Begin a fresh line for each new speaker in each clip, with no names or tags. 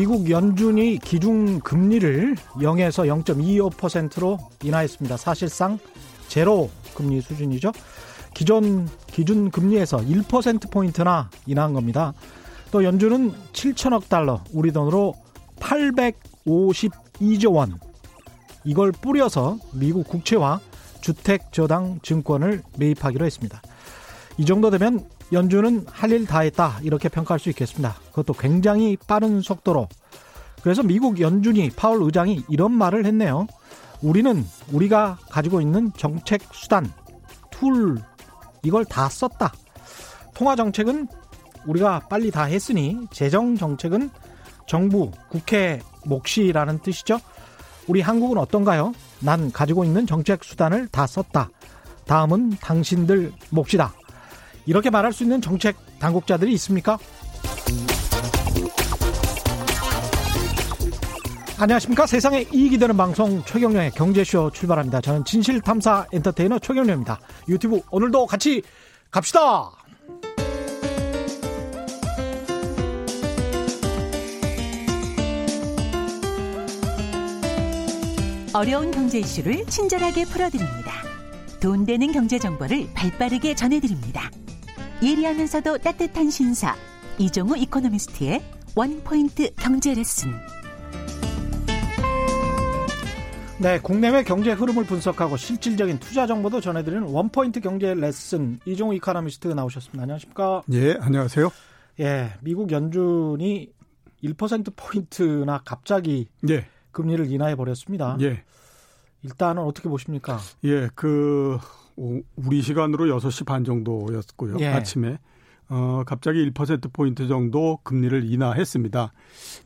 미국 연준이 기준 금리를 0에서 0.25%로 인하했습니다. 사실상 제로 금리 수준이죠. 기존 기준 금리에서 1% 포인트나 인하한 겁니다. 또 연준은 7천억 달러, 우리 돈으로 852조 원 이걸 뿌려서 미국 국채와 주택 저당 증권을 매입하기로 했습니다. 이 정도 되면 연준은 할 일 다 했다 이렇게 평가할 수 있겠습니다. 그것도 굉장히 빠른 속도로. 그래서 미국 연준이 파월 의장이 이런 말을 했네요. 우리는 우리가 가지고 있는 정책 수단, 툴 이걸 다 썼다. 통화 정책은 우리가 빨리 다 했으니 재정 정책은 정부, 국회 몫이라는 뜻이죠. 우리 한국은 어떤가요? 난 가지고 있는 정책 수단을 다 썼다. 다음은 당신들 몫이다. 이렇게 말할 수 있는 정책 당국자들이 있습니까? 안녕하십니까. 세상에 이익이 되는 방송 최경련의 경제쇼 출발합니다. 저는 진실탐사 엔터테이너 최경련입니다. 유튜브 오늘도 같이 갑시다!
어려운 경제 이슈를 친절하게 풀어드립니다. 돈 되는 경제 정보를 발빠르게 전해드립니다. 예리하면서도 따뜻한 신사 이종우 이코노미스트의 원포인트 경제 레슨.
네, 국내외 경제 흐름을 분석하고 실질적인 투자 정보도 전해드리는 원포인트 경제 레슨 이종우 이코노미스트 나오셨습니다. 안녕하십니까?
예, 안녕하세요.
예, 미국 연준이 1% 포인트나 갑자기 예. 금리를 인하해 버렸습니다. 예. 일단은 어떻게 보십니까?
예, 그 우리 시간으로 6시 반 정도였고요. 예. 아침에 어 갑자기 1% 포인트 정도 금리를 인하했습니다.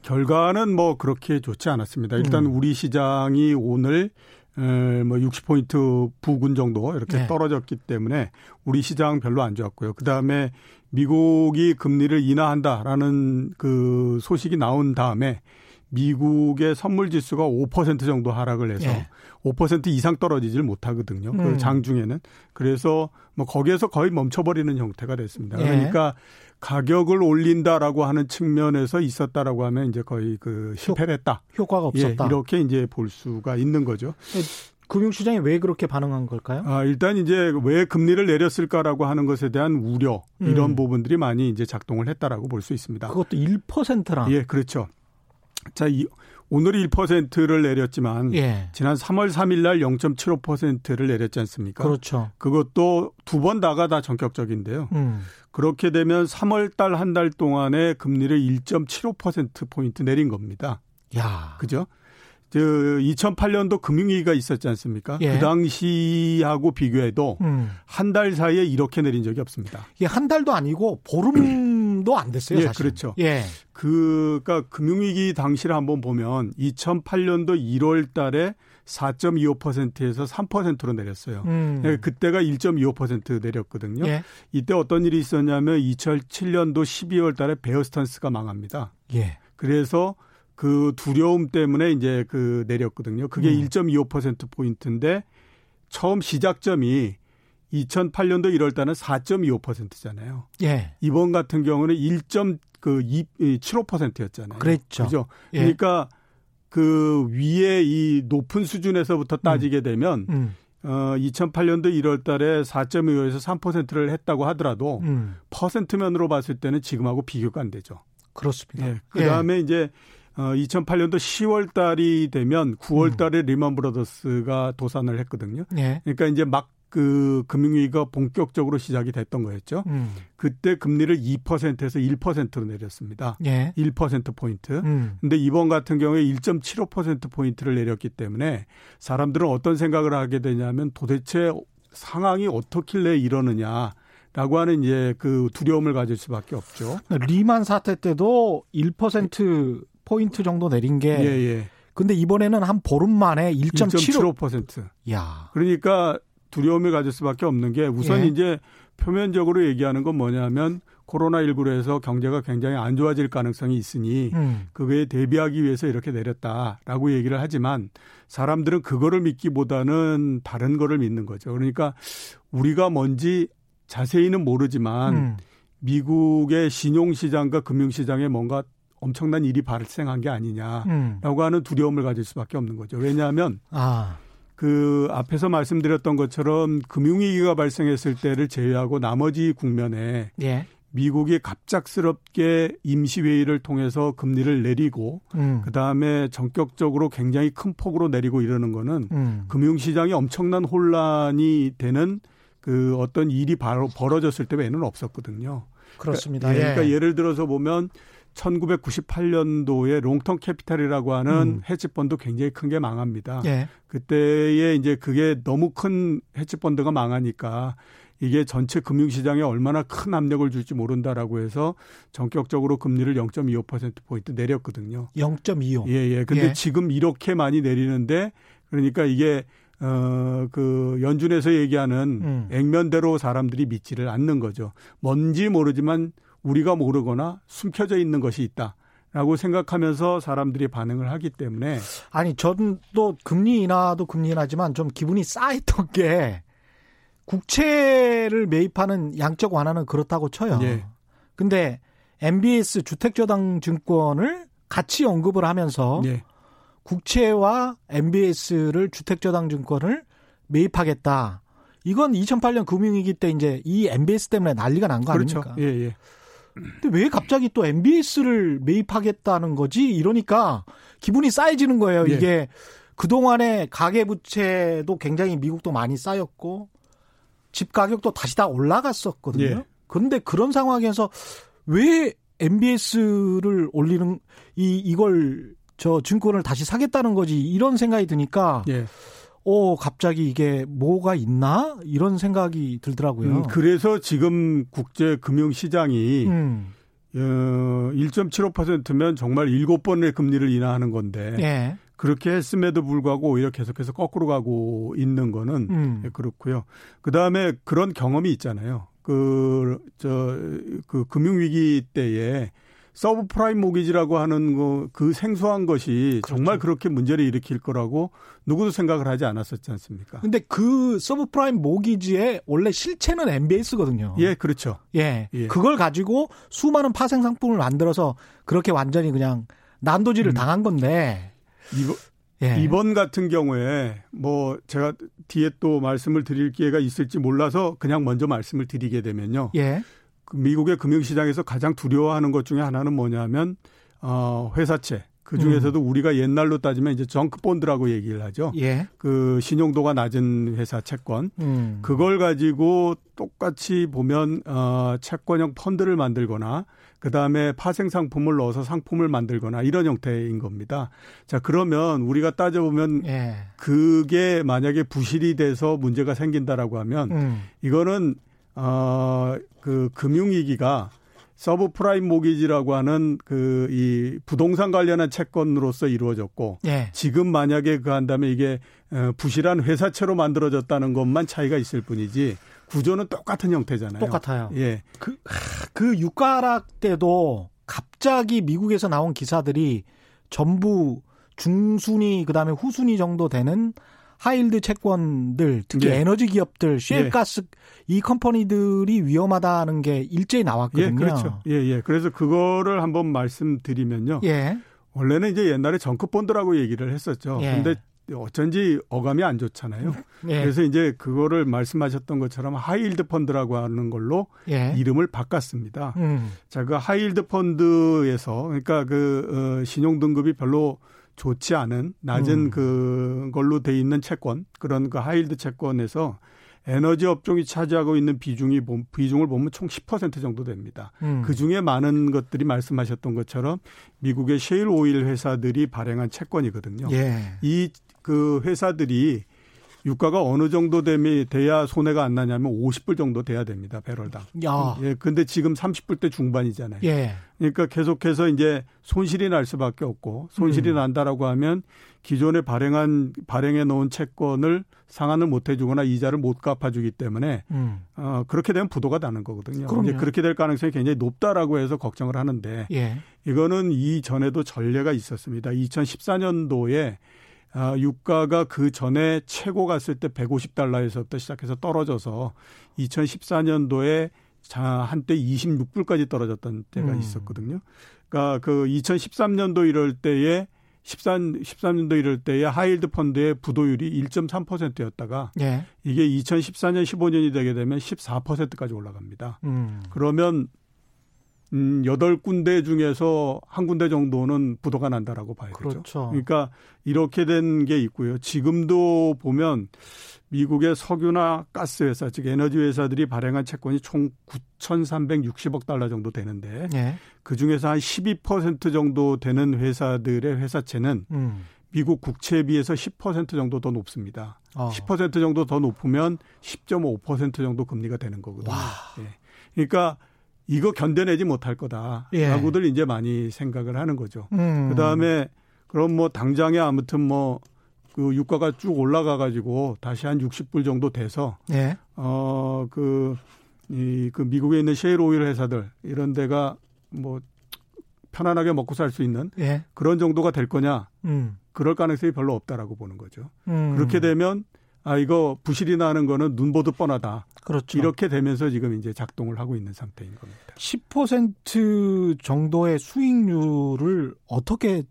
결과는 뭐 그렇게 좋지 않았습니다. 일단 음. 우리 시장이 오늘 뭐 60포인트 부근 정도 이렇게 네. 떨어졌기 때문에 우리 시장 별로 안 좋았고요. 그 다음에 미국이 금리를 인하한다라는 그 소식이 나온 다음에 미국의 선물 지수가 5% 정도 하락을 해서 예. 5% 이상 떨어지질 못하거든요. 그 음. 그 장중에는. 그래서 뭐 거기에서 거의 멈춰버리는 형태가 됐습니다. 예. 그러니까 가격을 올린다라고 하는 측면에서 있었다라고 하면 이제 거의 그 실패를 했다.
효과가 없었다.
예, 이렇게 이제 볼 수가 있는 거죠.
예, 금융시장이 왜 그렇게 반응한 걸까요?
아, 일단 이제 왜 금리를 내렸을까라고 하는 것에 대한 우려, 이런 음. 부분들이 많이 이제 작동을 했다라고 볼 수 있습니다.
그것도 1%라.
예, 그렇죠. 자, 이, 오늘이 1%를 내렸지만 예. 지난 3월 3일 날 0.75%를 내렸지 않습니까?
그렇죠.
그것도 두 번 다가 다 전격적인데요. 음. 그렇게 되면 3월 달 한 달 동안에 금리를 1.75% 포인트 내린 겁니다.
야.
그죠? 그 2008년도 금융위기가 있었지 않습니까? 예. 그 당시하고 비교해도 음. 한달 사이에 이렇게 내린 적이 없습니다.
이게 한 달도 아니고 보름 도 안 됐어요.
예,
사실.
그렇죠. 예. 그, 그니까 금융위기 당시를 한번 보면 2008년도 1월 달에 4.25%에서 3%로 내렸어요. 음. 네, 그때가 1.25% 내렸거든요. 예. 이때 어떤 일이 있었냐면 2007년도 12월 달에 베어스턴스가 망합니다.
예.
그래서 그 두려움 때문에 이제 그 내렸거든요. 그게 음. 1.25% 포인트인데 처음 시작점이 2008년도 1월 달은 4.25%잖아요.
예.
이번 같은 경우는 1.75%였잖아요.
그랬죠.
그죠? 예. 그러니까 그 위에 이 높은 수준에서부터 따지게 음. 되면 음. 어 2008년도 1월 달에 4.25에서 3%를 했다고 하더라도 음. 퍼센트면으로 봤을 때는 지금하고 비교가 안 되죠.
그렇습니다.
예. 그다음에 예. 이제 어 2008년도 10월 달이 되면 9월 음. 달에 음. 리먼 브라더스가 도산을 했거든요.
예.
그러니까 이제 막 그 금융위기가 본격적으로 시작이 됐던 거였죠.
음.
그때 금리를 2%에서 1%로 내렸습니다.
예.
1% 포인트.
음.
근데 이번 같은 경우에 1.75% 포인트를 내렸기 때문에 사람들은 어떤 생각을 하게 되냐면 도대체 상황이 어떻길래 이러느냐. 라고 하는 이제 그 두려움을 가질 수밖에 없죠.
리만 사태 때도 1% 포인트 정도 내린 게.
예, 예.
근데 이번에는 한 보름 만에 1.75%.
1.75%.
야.
그러니까 두려움을 가질 수밖에 없는 게 우선 예. 이제 표면적으로 얘기하는 건 뭐냐면 코로나19로 해서 경제가 굉장히 안 좋아질 가능성이 있으니 음. 그거에 대비하기 위해서 이렇게 내렸다라고 얘기를 하지만 사람들은 그거를 믿기보다는 다른 거를 믿는 거죠. 그러니까 우리가 뭔지 자세히는 모르지만 음. 미국의 신용시장과 금융시장에 뭔가 엄청난 일이 발생한 게 아니냐라고 음. 하는 두려움을 가질 수밖에 없는 거죠. 왜냐하면 아. 그 앞에서 말씀드렸던 것처럼 금융위기가 발생했을 때를 제외하고 나머지 국면에 예. 미국이 갑작스럽게 임시회의를 통해서 금리를 내리고 음. 그다음에 전격적으로 굉장히 큰 폭으로 내리고 이러는 거는 음. 금융시장이 엄청난 혼란이 되는 그 어떤 일이 바로 벌어졌을 때 외에는 없었거든요.
그렇습니다.
그러니까, 예. 그러니까 예를 들어서 보면 1998년도에 롱텀 캐피탈이라고 하는 음. 헤지펀드 굉장히 큰 게 망합니다. 예. 그때에 이제 그게 너무 큰 헤지펀드가 망하니까 이게 전체 금융시장에 얼마나 큰 압력을 줄지 모른다라고 해서 전격적으로 금리를 0.25%포인트 내렸거든요.
0.25.
예, 예. 근데 예. 지금 이렇게 많이 내리는데 그러니까 이게 어, 그, 연준에서 얘기하는 음. 액면대로 사람들이 믿지를 않는 거죠. 뭔지 모르지만 우리가 모르거나 숨겨져 있는 것이 있다. 라고 생각하면서 사람들이 반응을 하기 때문에
아니 저도 금리 인하도 금리 인하지만 좀 기분이 쌓였던 게 국채를 매입하는 양적 완화는 그렇다고 쳐요. 예. 근데 MBS 주택저당 증권을 같이 언급을 하면서 예. 국채와 MBS를 주택저당 증권을 매입하겠다. 이건 2008년 금융위기 때 이제 이 MBS 때문에 난리가 난거 아닙니까?
그렇죠. 예, 예.
근데 왜 갑자기 또 MBS를 매입하겠다는 거지? 이러니까 기분이 쌓여지는 거예요. 예. 이게 그동안에 가계부채도 굉장히 미국도 많이 쌓였고 집 가격도 다시 다 올라갔었거든요. 예. 그런데 그런 상황에서 왜 MBS를 올리는 이 이걸 저 증권을 다시 사겠다는 거지 이런 생각이 드니까 예. 어, 갑자기 이게 뭐가 있나? 이런 생각이 들더라고요. 음,
그래서 지금 국제 금융 시장이 음. 어, 1.75%면 정말 7번의 금리를 인하하는 건데 예. 그렇게 했음에도 불구하고 오히려 계속해서 거꾸로 가고 있는 거는 음. 예, 그렇고요. 그다음에 그런 경험이 있잖아요. 그, 저, 그 금융위기 때에 서브프라임 모기지라고 하는 거, 그 생소한 것이 그렇죠. 정말 그렇게 문제를 일으킬 거라고 누구도 생각을 하지 않았었지 않습니까?
근데 그 서브프라임 모기지의 원래 실체는 MBS거든요.
예, 그렇죠.
예. 예. 그걸 가지고 수많은 파생 상품을 만들어서 그렇게 완전히 그냥 난도질을 음. 당한 건데.
이거, 예. 이번 같은 경우에 뭐 제가 뒤에 또 말씀을 드릴 기회가 있을지 몰라서 그냥 먼저 말씀을 드리게 되면요. 예. 그 미국의 금융시장에서 가장 두려워하는 것 중에 하나는 뭐냐면 어 회사채 그 중에서도 음. 우리가 옛날로 따지면 이제 정크 본드라고 얘기를 하죠. 예. 그 신용도가 낮은 회사 채권. 음. 그걸 가지고 똑같이 보면 어 채권형 펀드를 만들거나 그다음에 파생 상품을 넣어서 상품을 만들거나 이런 형태인 겁니다. 자, 그러면 우리가 따져 보면 예. 그게 만약에 부실이 돼서 문제가 생긴다라고 하면 음. 이거는 어, 그 금융위기가 서브프라임 모기지라고 하는 그 이 부동산 관련한 채권으로서 이루어졌고 예. 지금 만약에 그 한다면 이게 어, 부실한 회사채로 만들어졌다는 것만 차이가 있을 뿐이지 구조는 똑같은 형태잖아요.
똑같아요. 예. 그, 그 유가락 때도 갑자기 미국에서 나온 기사들이 전부 중순위 그다음에 후순위 정도 되는 high yield 채권들 특히 예. 에너지 기업들 셰일가스 예. 이 company들이 위험하다는 게 일제히 나왔거든요.
예, 그렇죠. 예, 예. 그래서 그거를 한번 말씀드리면요. 예. 원래는 이제 옛날에 정크 본드라고 얘기를 했었죠. 예. 근데 어쩐지 어감이 안 좋잖아요. 예. 그래서 이제 그거를 말씀하셨던 것처럼 high yield 펀드라고 하는 걸로 예. 이름을 바꿨습니다. 음. 자, 그 high yield 펀드에서 그러니까 그 어, 신용 등급이 별로 좋지 않은 낮은 음. 그 걸로 돼 있는 채권 그런 그 high yield 채권에서 에너지 업종이 차지하고 있는 비중이 비중을 보면 총 10% 정도 됩니다. 음. 그 중에 많은 것들이 말씀하셨던 것처럼 미국의 셰일 오일 회사들이 발행한 채권이거든요. 예. 이그 회사들이 유가가 어느 정도 되면 돼야 손해가 안 나냐면 50불 정도 돼야 됩니다. 배럴당. 야. 예. 근데 지금 30불대 중반이잖아요. 예. 그러니까 계속해서 이제 손실이 날 수밖에 없고 손실이 음. 난다라고 하면 기존에 발행한 발행해 놓은 채권을 상환을 못 해주거나 이자를 못 갚아주기 때문에 음. 어 그렇게 되면 부도가 나는 거거든요. 그럼요. 이제 그렇게 될 가능성이 굉장히 높다라고 해서 걱정을 하는데 예. 이거는 이 전에도 전례가 있었습니다. 2014년도에 아, 유가가 그 전에 최고 갔을 때 150달러에서부터 시작해서 떨어져서 2014년도에 자, 한때 26불까지 떨어졌던 때가 음. 있었거든요. 그러니까 그 2013년도 이럴 때에 13, 13년도 이럴 때에 하이힐드 펀드의 부도율이 1.3%였다가 예. 이게 2014년 15년이 되게 되면 14%까지 올라갑니다. 음. 그러면 음, 8군데 중에서 한 군데 정도는 부도가 난다라고 봐야 그렇죠. 되죠. 그러니까 이렇게 된 게 있고요. 지금도 보면 미국의 석유나 가스 회사, 즉 에너지 회사들이 발행한 채권이 총 9,360억 달러 정도 되는데 네. 그 중에서 한 12% 정도 되는 회사들의 회사채는 음. 미국 국채에 비해서 10% 정도 더 높습니다. 어. 10% 정도 더 높으면 10.5% 정도 금리가 되는 거거든요. 예. 그러니까 이거 견뎌내지 못할 거다라고들 예. 이제 많이 생각을 하는 거죠. 음. 그 다음에 그럼 뭐 당장에 아무튼 뭐 그 유가가 쭉 올라가 가지고 다시 한 60불 정도 돼서 예. 어그 이 그 미국에 있는 셰일 오일 회사들 이런 데가 뭐 편안하게 먹고 살 수 있는 예. 그런 정도가 될 거냐? 음. 그럴 가능성이 별로 없다라고 보는 거죠. 음. 그렇게 되면 아 이거 부실이 나는 거는 눈 보듯 뻔하다. 그렇죠. 이렇게 되면서 지금 이제 작동을 하고 있는 상태인 겁니다.
10% 정도의 수익률을 어떻게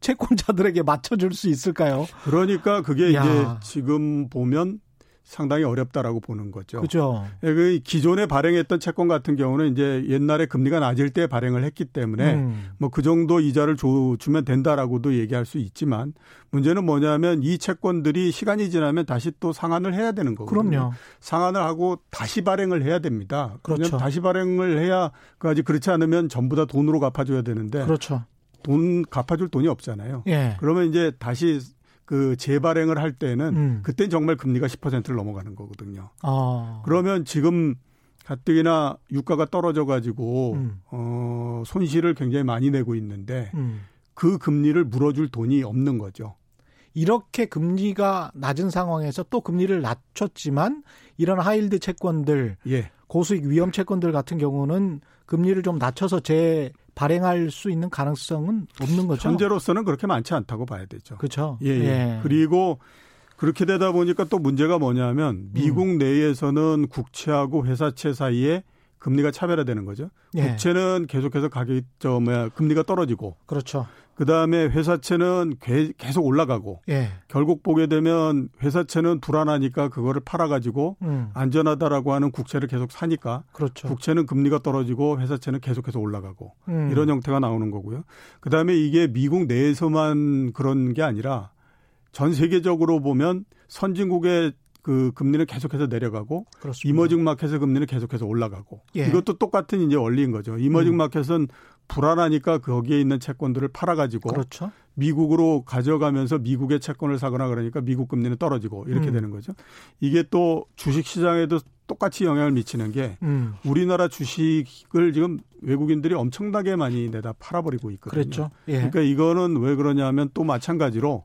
채권자들에게 맞춰줄 수 있을까요?
그러니까 그게 야. 이제 지금 보면 상당히 어렵다라고 보는 거죠.
그죠.
예, 그 기존에 발행했던 채권 같은 경우는 이제 옛날에 금리가 낮을 때 발행을 했기 때문에 음. 뭐그 정도 이자를 줘, 주면 된다라고도 얘기할 수 있지만 문제는 뭐냐면 이 채권들이 시간이 지나면 다시 또 상환을 해야 되는 거거든요.
그럼요.
상환을 하고 다시 발행을 해야 됩니다. 그렇죠. 다시 발행을 해야 그까지 그렇지 않으면 전부 다 돈으로 갚아줘야 되는데
그렇죠.
돈 갚아줄 돈이 없잖아요.
예.
그러면 이제 다시 그 재발행을 할 때는 음. 그땐 정말 금리가 10%를 넘어가는 거거든요.
아.
그러면 지금 가뜩이나 유가가 떨어져 가지고 음. 어 손실을 굉장히 많이 내고 있는데 음. 그 금리를 물어줄 돈이 없는 거죠.
이렇게 금리가 낮은 상황에서 또 금리를 낮췄지만 이런 하일드 채권들,
예.
고수익 위험 채권들 같은 경우는 금리를 좀 낮춰서 재 발행할 수 있는 가능성은 없는 거죠.
현재로서는 그렇게 많지 않다고 봐야 되죠.
그렇죠.
예, 예. 예. 그리고 그렇게 되다 보니까 또 문제가 뭐냐면 미국 음. 내에서는 국채하고 회사채 사이에 금리가 차별화되는 거죠. 예. 국채는 계속해서 가격이 저 뭐야 금리가 떨어지고
그렇죠.
그다음에 회사채는 계속 올라가고
예.
결국 보게 되면 회사채는 불안하니까 그거를 팔아 가지고 음. 안전하다라고 하는 국채를 계속 사니까
그렇죠.
국채는 금리가 떨어지고 회사채는 계속해서 올라가고 음. 이런 형태가 나오는 거고요. 그다음에 이게 미국 내에서만 그런 게 아니라 전 세계적으로 보면 선진국의 그 금리는 계속해서 내려가고 그렇습니다. 이머징 마켓의 금리는 계속해서 올라가고 예. 이것도 똑같은 이제 원리인 거죠. 이머징 음. 마켓은 불안하니까 거기에 있는 채권들을 팔아가지고
그렇죠.
미국으로 가져가면서 미국의 채권을 사거나 그러니까 미국 금리는 떨어지고 이렇게 음. 되는 거죠. 이게 또 주식 시장에도 똑같이 영향을 미치는 게 음. 우리나라 주식을 지금 외국인들이 엄청나게 많이 내다 팔아버리고 있거든요.
그렇죠. 예.
그러니까 이거는 왜 그러냐면 또 마찬가지로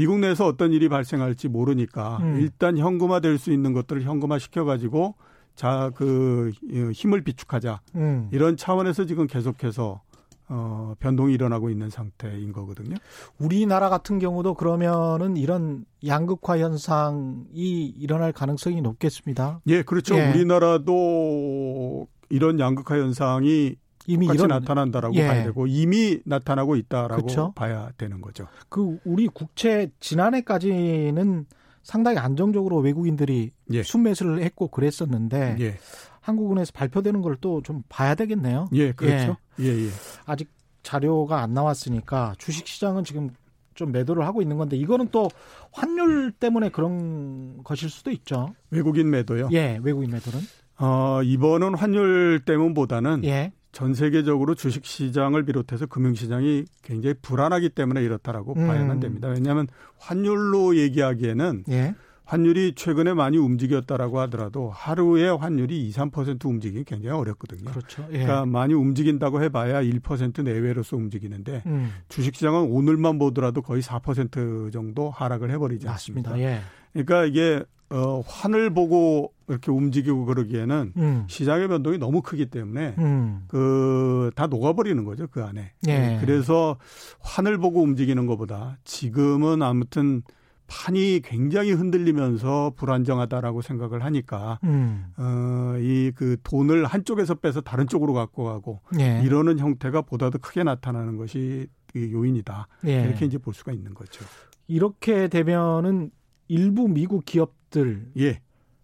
미국 내에서 어떤 일이 발생할지 모르니까 음. 일단 현금화 될 수 있는 것들을 현금화 시켜가지고 자, 그 힘을 비축하자. 음. 이런 차원에서 지금 계속해서 어, 변동이 일어나고 있는 상태인 거거든요.
우리나라 같은 경우도 그러면은 이런 양극화 현상이 일어날 가능성이 높겠습니다.
예, 그렇죠. 예. 우리나라도 이런 양극화 현상이 이미 이런, 나타난다라고 예. 봐야 되고 이미 나타나고 있다라고 그렇죠? 봐야 되는 거죠.
그 우리 국채 지난해까지는 상당히 안정적으로 외국인들이 예. 순매수를 했고 그랬었는데 예. 한국은행에서 발표되는 걸 또 좀 봐야 되겠네요.
예, 그렇죠. 예. 예, 예.
아직 자료가 안 나왔으니까 주식 시장은 지금 좀 매도를 하고 있는 건데 이거는 또 환율 때문에 그런 것일 수도 있죠.
외국인 매도요?
예, 외국인 매도는.
어, 이번은 환율 때문보다는
예.
전 세계적으로 주식 시장을 비롯해서 금융 시장이 굉장히 불안하기 때문에 이렇다라고 음. 봐야만 됩니다. 왜냐하면 환율로 얘기하기에는
예.
환율이 최근에 많이 움직였다라고 하더라도 하루에 환율이 2, 3% 움직이기 굉장히 어렵거든요.
그렇죠.
예. 그러니까 많이 움직인다고 해봐야 1% 내외로서 움직이는데 음. 주식시장은 오늘만 보더라도 거의 4% 정도 하락을 해버리지
맞습니다.
않습니다.
예.
그러니까 이게 어, 환을 보고 이렇게 움직이고 그러기에는 음. 시장의 변동이 너무 크기 때문에 음. 그다 녹아버리는 거죠 그 안에.
예.
그래서 환을 보고 움직이는 것보다 지금은 아무튼 판이 굉장히 흔들리면서 불안정하다라고 생각을 하니까 음. 어이 그 돈을 한쪽에서 빼서 다른 쪽으로 갖고 가고 예. 이러는 형태가 보다 더 크게 나타나는 것이 그 요인이다. 예. 이렇게 이제 볼 수가 있는 거죠.
이렇게 되면은 일부 미국 기업들 예.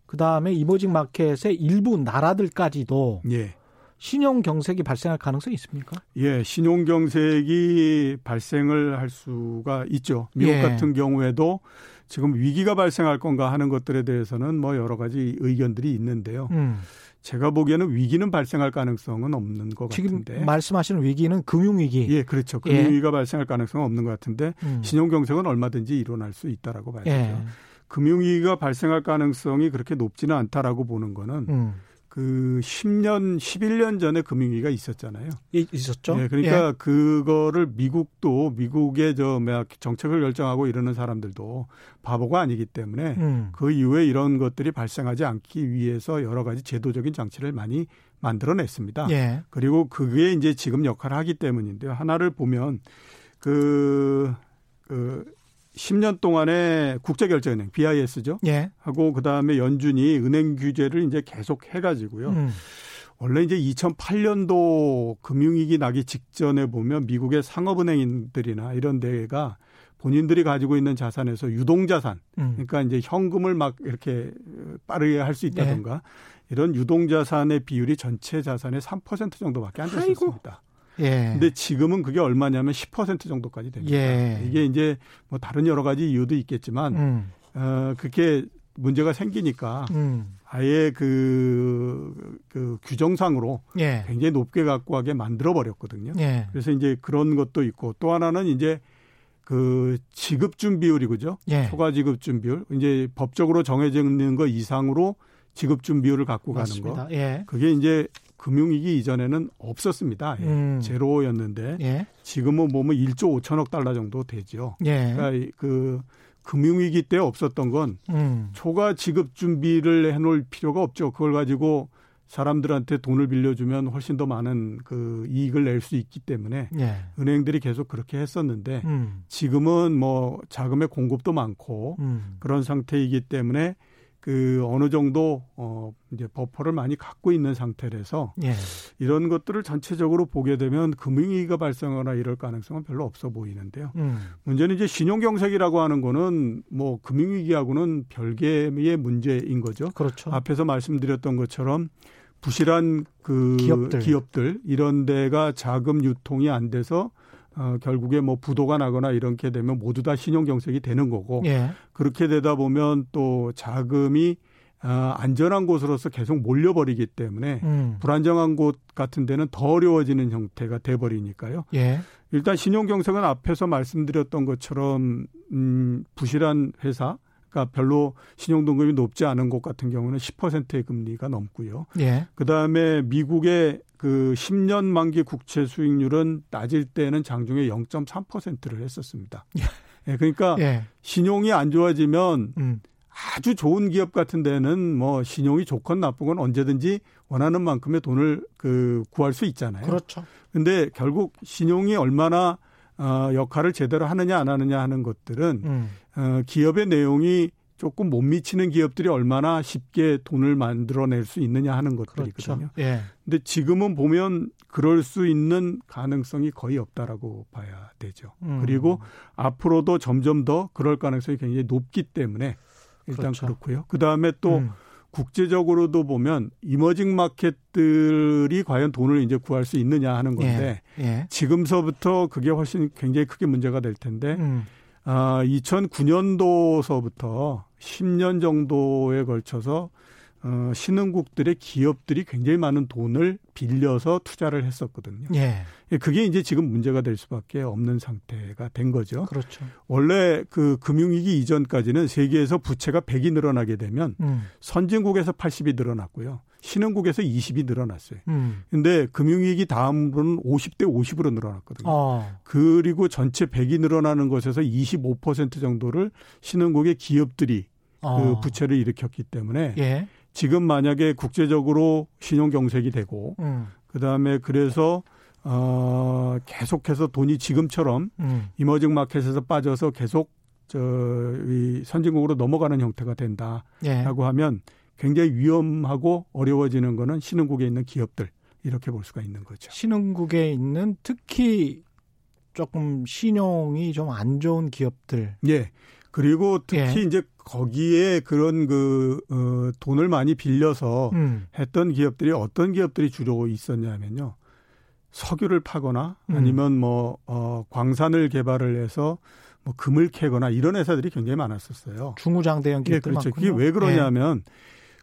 그 다음에 이모징 마켓의 일부 나라들까지도 예. 신용 경색이 발생할 가능성이 있습니까?
예, 신용 경색이 발생을 할 수가 있죠. 미국 예. 같은 경우에도 지금 위기가 발생할 건가 하는 것들에 대해서는 뭐 여러 가지 의견들이 있는데요. 음. 제가 보기에는 위기는 발생할 가능성은 없는 것
지금
같은데.
말씀하시는 위기는 금융 위기.
예, 그렇죠. 금융 예. 위기가 발생할 가능성은 없는 것 같은데 음. 신용 경색은 얼마든지 일어날 수 있다라고 봐야죠. 예. 금융 위기가 발생할 가능성이 그렇게 높지는 않다라고 보는 거는 음. 그 10년, 11년 전에 금융위기가 있었잖아요.
있었죠.
네, 그러니까 예. 그거를 미국도 미국의 저 정책을 결정하고 이러는 사람들도 바보가 아니기 때문에 음. 그 이후에 이런 것들이 발생하지 않기 위해서 여러 가지 제도적인 장치를 많이 만들어냈습니다. 예. 그리고 그게 이제 지금 역할을 하기 때문인데요. 하나를 보면 그, 그 10년 동안에 국제결제은행 BIS죠. 예. 하고 그다음에 연준이 은행 규제를 이제 계속 해 가지고요. 음. 원래 이제 2008년도 금융위기 나기 직전에 보면 미국의 상업은행들이나 이런 데가 본인들이 가지고 있는 자산에서 유동자산, 음. 그러니까 이제 현금을 막 이렇게 빠르게 할 수 있다던가 네. 이런 유동자산의 비율이 전체 자산의 3% 정도밖에 안 됐었습니다. 예. 근데 지금은 그게 얼마냐면 10% 정도까지 됩니다. 예. 이게 이제 뭐 다른 여러 가지 이유도 있겠지만 음. 어 그렇게 문제가 생기니까 음. 아예 그, 그 규정상으로 예. 굉장히 높게 갖고 가게 만들어 버렸거든요. 예. 그래서 이제 그런 것도 있고 또 하나는 이제 그 지급 준 비율이 그죠? 예. 초과 지급 준 비율. 이제 법적으로 정해져 있는 거 이상으로 지급 준 비율을 갖고 맞습니다. 가는 거. 예. 그게 이제 금융위기 이전에는 없었습니다. 예. 음. 제로였는데 예. 지금은 보면 1조 5천억 달러 정도 되죠. 예. 그러니까 그 금융위기 때 없었던 건 음. 초과 지급 준비를 해놓을 필요가 없죠. 그걸 가지고 사람들한테 돈을 빌려주면 훨씬 더 많은 그 이익을 낼 수 있기 때문에 예. 은행들이 계속 그렇게 했었는데 음. 지금은 뭐 자금의 공급도 많고 음. 그런 상태이기 때문에 그 어느 정도 어 이제 버퍼를 많이 갖고 있는 상태라서 예. 이런 것들을 전체적으로 보게 되면 금융위기가 발생하거나 이럴 가능성은 별로 없어 보이는데요. 음. 문제는 이제 신용경색이라고 하는 거는 뭐 금융위기하고는 별개의 문제인 거죠.
그렇죠.
앞에서 말씀드렸던 것처럼 부실한 그 기업들, 기업들 이런 데가 자금 유통이 안 돼서 어, 결국에 뭐 부도가 나거나 이렇게 되면 모두 다 신용 경색이 되는 거고 예. 그렇게 되다 보면 또 자금이 어, 안전한 곳으로서 계속 몰려버리기 때문에 음. 불안정한 곳 같은 데는 더 어려워지는 형태가 돼버리니까요. 예. 일단 신용 경색은 앞에서 말씀드렸던 것처럼 음, 부실한 회사 그러니까 별로 신용등급이 높지 않은 곳 같은 경우는 10%의 금리가 넘고요. 예. 그다음에 미국의 그 10년 만기 국채 수익률은 낮을 때는 장중에 0.3%를 했었습니다. 예. 예 그러니까 예. 신용이 안 좋아지면 음. 아주 좋은 기업 같은 데는 뭐 신용이 좋건 나쁘건 언제든지 원하는 만큼의 돈을 그 구할 수 있잖아요.
그렇죠.
근데 결국 신용이 얼마나 어 역할을 제대로 하느냐 안 하느냐 하는 것들은 음. 어 기업의 내용이 조금 못 미치는 기업들이 얼마나 쉽게 돈을 만들어낼 수 있느냐 하는 것들이거든요. 그렇죠. 예. 근데 지금은 보면 그럴 수 있는 가능성이 거의 없다라고 봐야 되죠. 음. 그리고 앞으로도 점점 더 그럴 가능성이 굉장히 높기 때문에 일단 그렇죠. 그렇고요. 그 다음에 또 음. 국제적으로도 보면 이머징 마켓들이 과연 돈을 이제 구할 수 있느냐 하는 건데 예. 예. 지금서부터 그게 훨씬 굉장히 크게 문제가 될 텐데 음. 아, 2009년도서부터 10년 정도에 걸쳐서 어, 신흥국들의 기업들이 굉장히 많은 돈을 빌려서 투자를 했었거든요. 예. 예. 그게 이제 지금 문제가 될 수밖에 없는 상태가 된 거죠.
그렇죠. 원래
그 금융위기 이전까지는 세계에서 부채가 100이 늘어나게 되면 음. 선진국에서 80이 늘어났고요. 신흥국에서 20이 늘어났어요. 음. 근데 금융위기 다음으로는 50대 50으로 늘어났거든요. 어. 그리고 전체 100이 늘어나는 것에서 25% 정도를 신흥국의 기업들이 그 어. 그 부채를 일으켰기 때문에 예. 지금 만약에 국제적으로 신용 경색이 되고 음. 그다음에 그래서 어 계속해서 돈이 지금처럼 음. 이머징 마켓에서 빠져서 계속 저이 선진국으로 넘어가는 형태가 된다라고
예.
하면 굉장히 위험하고 어려워지는 거는 신흥국에 있는 기업들 이렇게 볼 수가 있는 거죠.
신흥국에 있는 특히 조금 신용이 좀 안 좋은 기업들.
예. 그리고 특히
예.
이제 거기에 그런 그 어, 돈을 많이 빌려서
음.
했던 기업들이 어떤 기업들이 주로 있었냐면요. 석유를 파거나
음.
아니면 뭐 어, 광산을 개발을 해서 뭐 금을 캐거나 이런 회사들이 굉장히 많았었어요.
중우장 대형
예,
기업들
그렇죠. 그게. 왜 그러냐면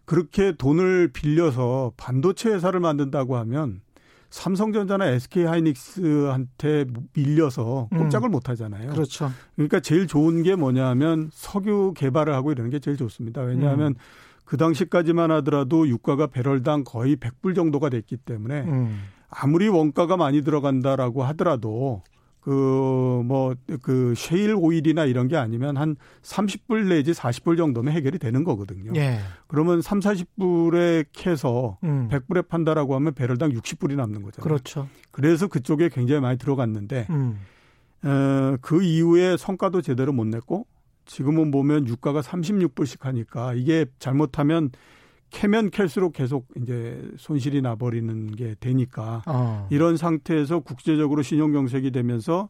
그렇게 돈을 빌려서 반도체 회사를 만든다고 하면 삼성전자나 SK 하이닉스한테 밀려서
음.
꼼짝을 못 하잖아요.
예. 그렇죠.
그러니까 제일 좋은 게 뭐냐면 석유 개발을 하고 이러는 게 제일 좋습니다. 왜냐하면
음.
그 당시까지만 하더라도 유가가 배럴당 거의 100불 정도가 됐기 때문에
음.
아무리 원가가 많이 들어간다라고 하더라도 그 뭐그 셰일 오일이나 이런 게 아니면 한 30불 내지 40불 정도면 해결이 되는 거거든요.
예.
그러면 3, 40불에 캐서
음.
100불에 판다라고 하면 배럴당 60불이 남는 거잖아요.
그렇죠.
그래서 그쪽에 굉장히 많이 들어갔는데
음.
어, 그 이후에 성과도 제대로 못 냈고 지금은 보면 유가가 36불씩 하니까 이게 잘못하면 캐면 캘수록 계속 이제 손실이 나버리는 게 되니까
어.
이런 상태에서 국제적으로 신용 경색이 되면서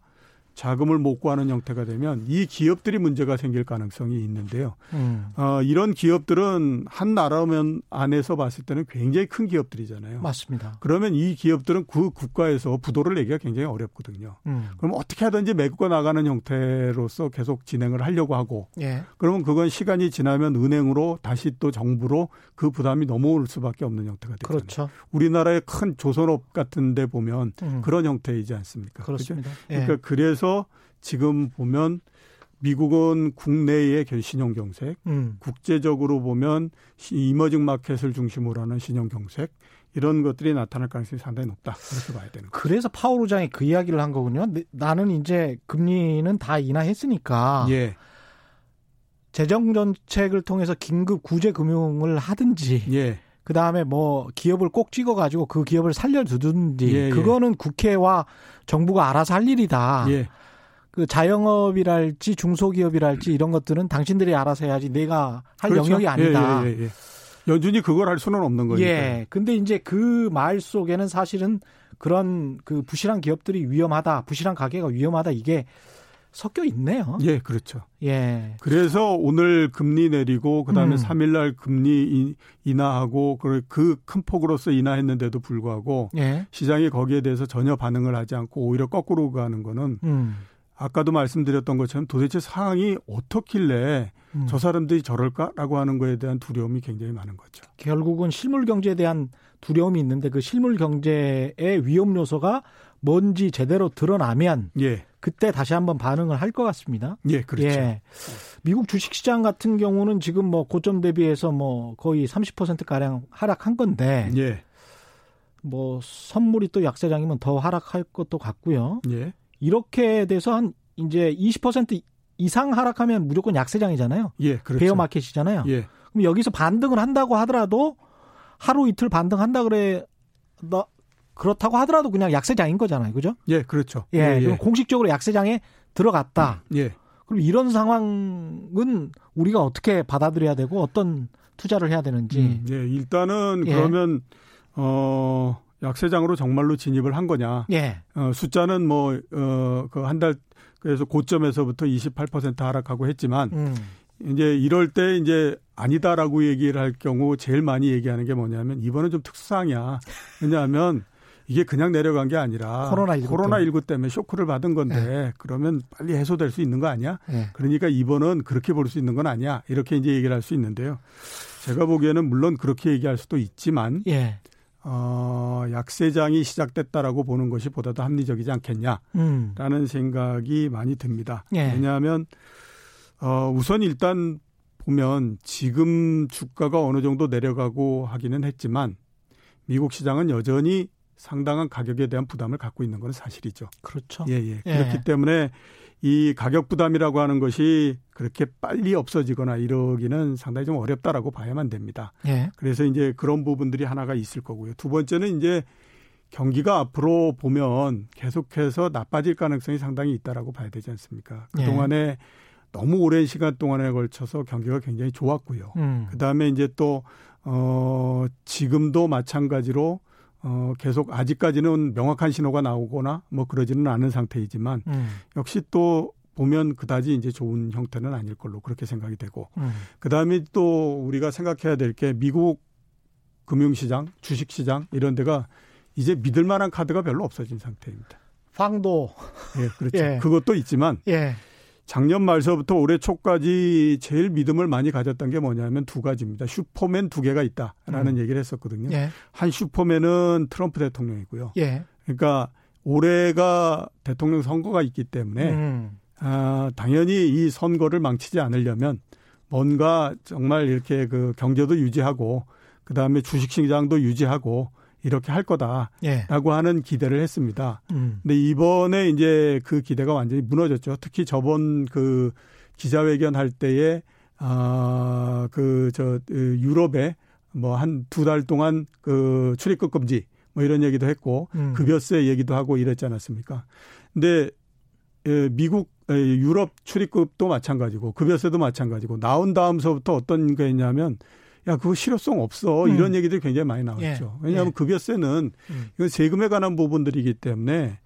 자금을 못 구하는 형태가 되면 이 기업들이 문제가 생길 가능성이 있는데요.
음.
어, 이런 기업들은 한 나라면 안에서 봤을 때는 굉장히 큰 기업들이잖아요.
맞습니다.
그러면 이 기업들은 그 국가에서 부도를 내기가 굉장히 어렵거든요.
음.
그럼 어떻게 하든지 메꾸고 나가는 형태로서 계속 진행을 하려고 하고
예.
그러면 그건 시간이 지나면 은행으로 다시 또 정부로 그 부담이 넘어올 수밖에 없는 형태가 되잖아요.
그렇죠.
우리나라의 큰 조선업 같은 데 보면
음.
그런 형태이지 않습니까?
그렇습니다. 예.
그러니까 그래서 지금 보면 미국은 국내의 신용 경색,
음.
국제적으로 보면 이머징 마켓을 중심으로 하는 신용 경색 이런 것들이 나타날 가능성이 상당히 높다. 그렇게 봐야 되는 거죠.
그래서 파월 의장이 그 이야기를 한 거군요. 네, 나는 이제 금리는 다 인하했으니까
예.
재정 정책을 통해서 긴급 구제 금융을 하든지
예.
그 다음에 뭐 기업을 꼭 찍어가지고 그 기업을 살려두든지
예, 예.
그거는 국회와 정부가 알아서 할 일이다.
예.
그 자영업이랄지 중소기업이랄지 이런 것들은 당신들이 알아서 해야지 내가 할
그렇죠.
영역이 아니다.
예, 예, 예, 예. 연준이 그걸 할 수는 없는 거니까.
예. 근데 이제 그 말 속에는 사실은 그런 그 부실한 기업들이 위험하다, 부실한 가게가 위험하다 이게 섞여 있네요.
예, 그렇죠.
예.
그래서 오늘 금리 내리고 그다음에
음.
3일 날 금리 인- 인하하고 그 큰 폭으로서 인하했는데도 불구하고
예.
시장이 거기에 대해서 전혀 반응을 하지 않고 오히려 거꾸로 가는 거는
음.
아까도 말씀드렸던 것처럼 도대체 상황이 어떻길래
음.
저 사람들이 저럴까라고 하는 거에 대한 두려움이 굉장히 많은 거죠.
결국은 실물 경제에 대한 두려움이 있는데 그 실물 경제의 위험 요소가 뭔지 제대로 드러나면
예.
그때 다시 한번 반응을 할 것 같습니다.
예, 그렇죠.
예. 미국 주식시장 같은 경우는 지금 뭐 고점 대비해서 뭐 거의 30% 가량 하락한 건데
예.
뭐 선물이 또 약세장이면 더 하락할 것도 같고요.
예.
이렇게 돼서 한 이제 20% 이상 하락하면 무조건 약세장이잖아요.
예, 그렇죠.
베어 마켓이잖아요.
예.
그럼 여기서 반등을 한다고 하더라도 하루 이틀 반등한다 그래 너 그렇다고 하더라도 그냥 약세장인 거잖아요. 그죠?
예, 그렇죠.
예. 그럼 공식적으로 약세장에 들어갔다.
예.
그럼 이런 상황은 우리가 어떻게 받아들여야 되고 어떤 투자를 해야 되는지.
음, 예, 일단은
예.
그러면 어 약세장으로 정말로 진입을 한 거냐?
예.
어, 숫자는 뭐 어 그 한 달 그래서 고점에서부터 28% 하락하고 했지만
음.
이제 이럴 때 이제 아니다라고 얘기를 할 경우 제일 많이 얘기하는 게 뭐냐면 이번은 좀 특수상이야. 왜냐하면 이게 그냥 내려간 게 아니라
코로나19
코로나19 때문에 쇼크를 받은 건데 그러면 빨리 해소될 수 있는 거 아니야?
예.
그러니까 이번은 그렇게 볼 수 있는 건 아니야. 이렇게 이제 얘기를 할 수 있는데요. 제가 보기에는 물론 그렇게 얘기할 수도 있지만
예.
어, 약세장이 시작됐다라고 보는 것이 보다도 합리적이지 않겠냐라는
음.
생각이 많이 듭니다.
예.
왜냐하면 어, 우선 일단 보면 지금 주가가 어느 정도 내려가고 하기는 했지만 미국 시장은 여전히 상당한 가격에 대한 부담을 갖고 있는 것은 사실이죠.
그렇죠.
예, 예.
예.
그렇기 때문에 이 가격 부담이라고 하는 것이 그렇게 빨리 없어지거나 이러기는 상당히 좀 어렵다라고 봐야만 됩니다.
예.
그래서 이제 그런 부분들이 하나가 있을 거고요. 두 번째는 이제 경기가 앞으로 보면 계속해서 나빠질 가능성이 상당히 있다라고 봐야 되지 않습니까?
예.
그동안에 너무 오랜 시간 동안에 걸쳐서 경기가 굉장히 좋았고요. 음. 그 다음에 이제 또, 어, 지금도 마찬가지로 어, 계속 아직까지는 명확한 신호가 나오거나 뭐 그러지는 않은 상태이지만 음. 역시 또 보면 그다지 이제 좋은 형태는 아닐 걸로 그렇게 생각이 되고 음. 그다음에 또 우리가 생각해야 될 게 미국 금융시장, 주식시장 이런 데가 이제 믿을 만한 카드가 별로 없어진 상태입니다.
황도.
예, 그렇죠. 예. 그것도 있지만 예. 작년 말서부터 올해 초까지 제일 믿음을 많이 가졌던 게 뭐냐면 두 가지입니다. 슈퍼맨 두 개가 있다라는 음. 얘기를 했었거든요. 예. 한 슈퍼맨은 트럼프 대통령이고요. 예. 그러니까 올해가 대통령 선거가 있기 때문에 음. 아, 당연히 이 선거를 망치지 않으려면 뭔가 정말 이렇게 그 경제도 유지하고 그다음에 주식 시장도 유지하고 이렇게 할 거다라고 예. 하는 기대를 했습니다. 음. 근데 이번에 이제 그 기대가 완전히 무너졌죠. 특히 저번 그 기자회견 할 때에 아그저 유럽에 뭐 한 두 달 동안 그 출입국 금지 뭐 이런 얘기도 했고 음. 급여세 얘기도 하고 이랬지 않았습니까? 근데 미국 유럽 출입국도 마찬가지고 급여세도 마찬가지고 나온 다음서부터 어떤 게 있냐면 야 그거 실효성 없어 음. 이런 얘기들이 굉장히 많이 나왔죠. 예. 왜냐하면 예. 급여세는 음. 이건 세금에 관한 부분들이기 때문에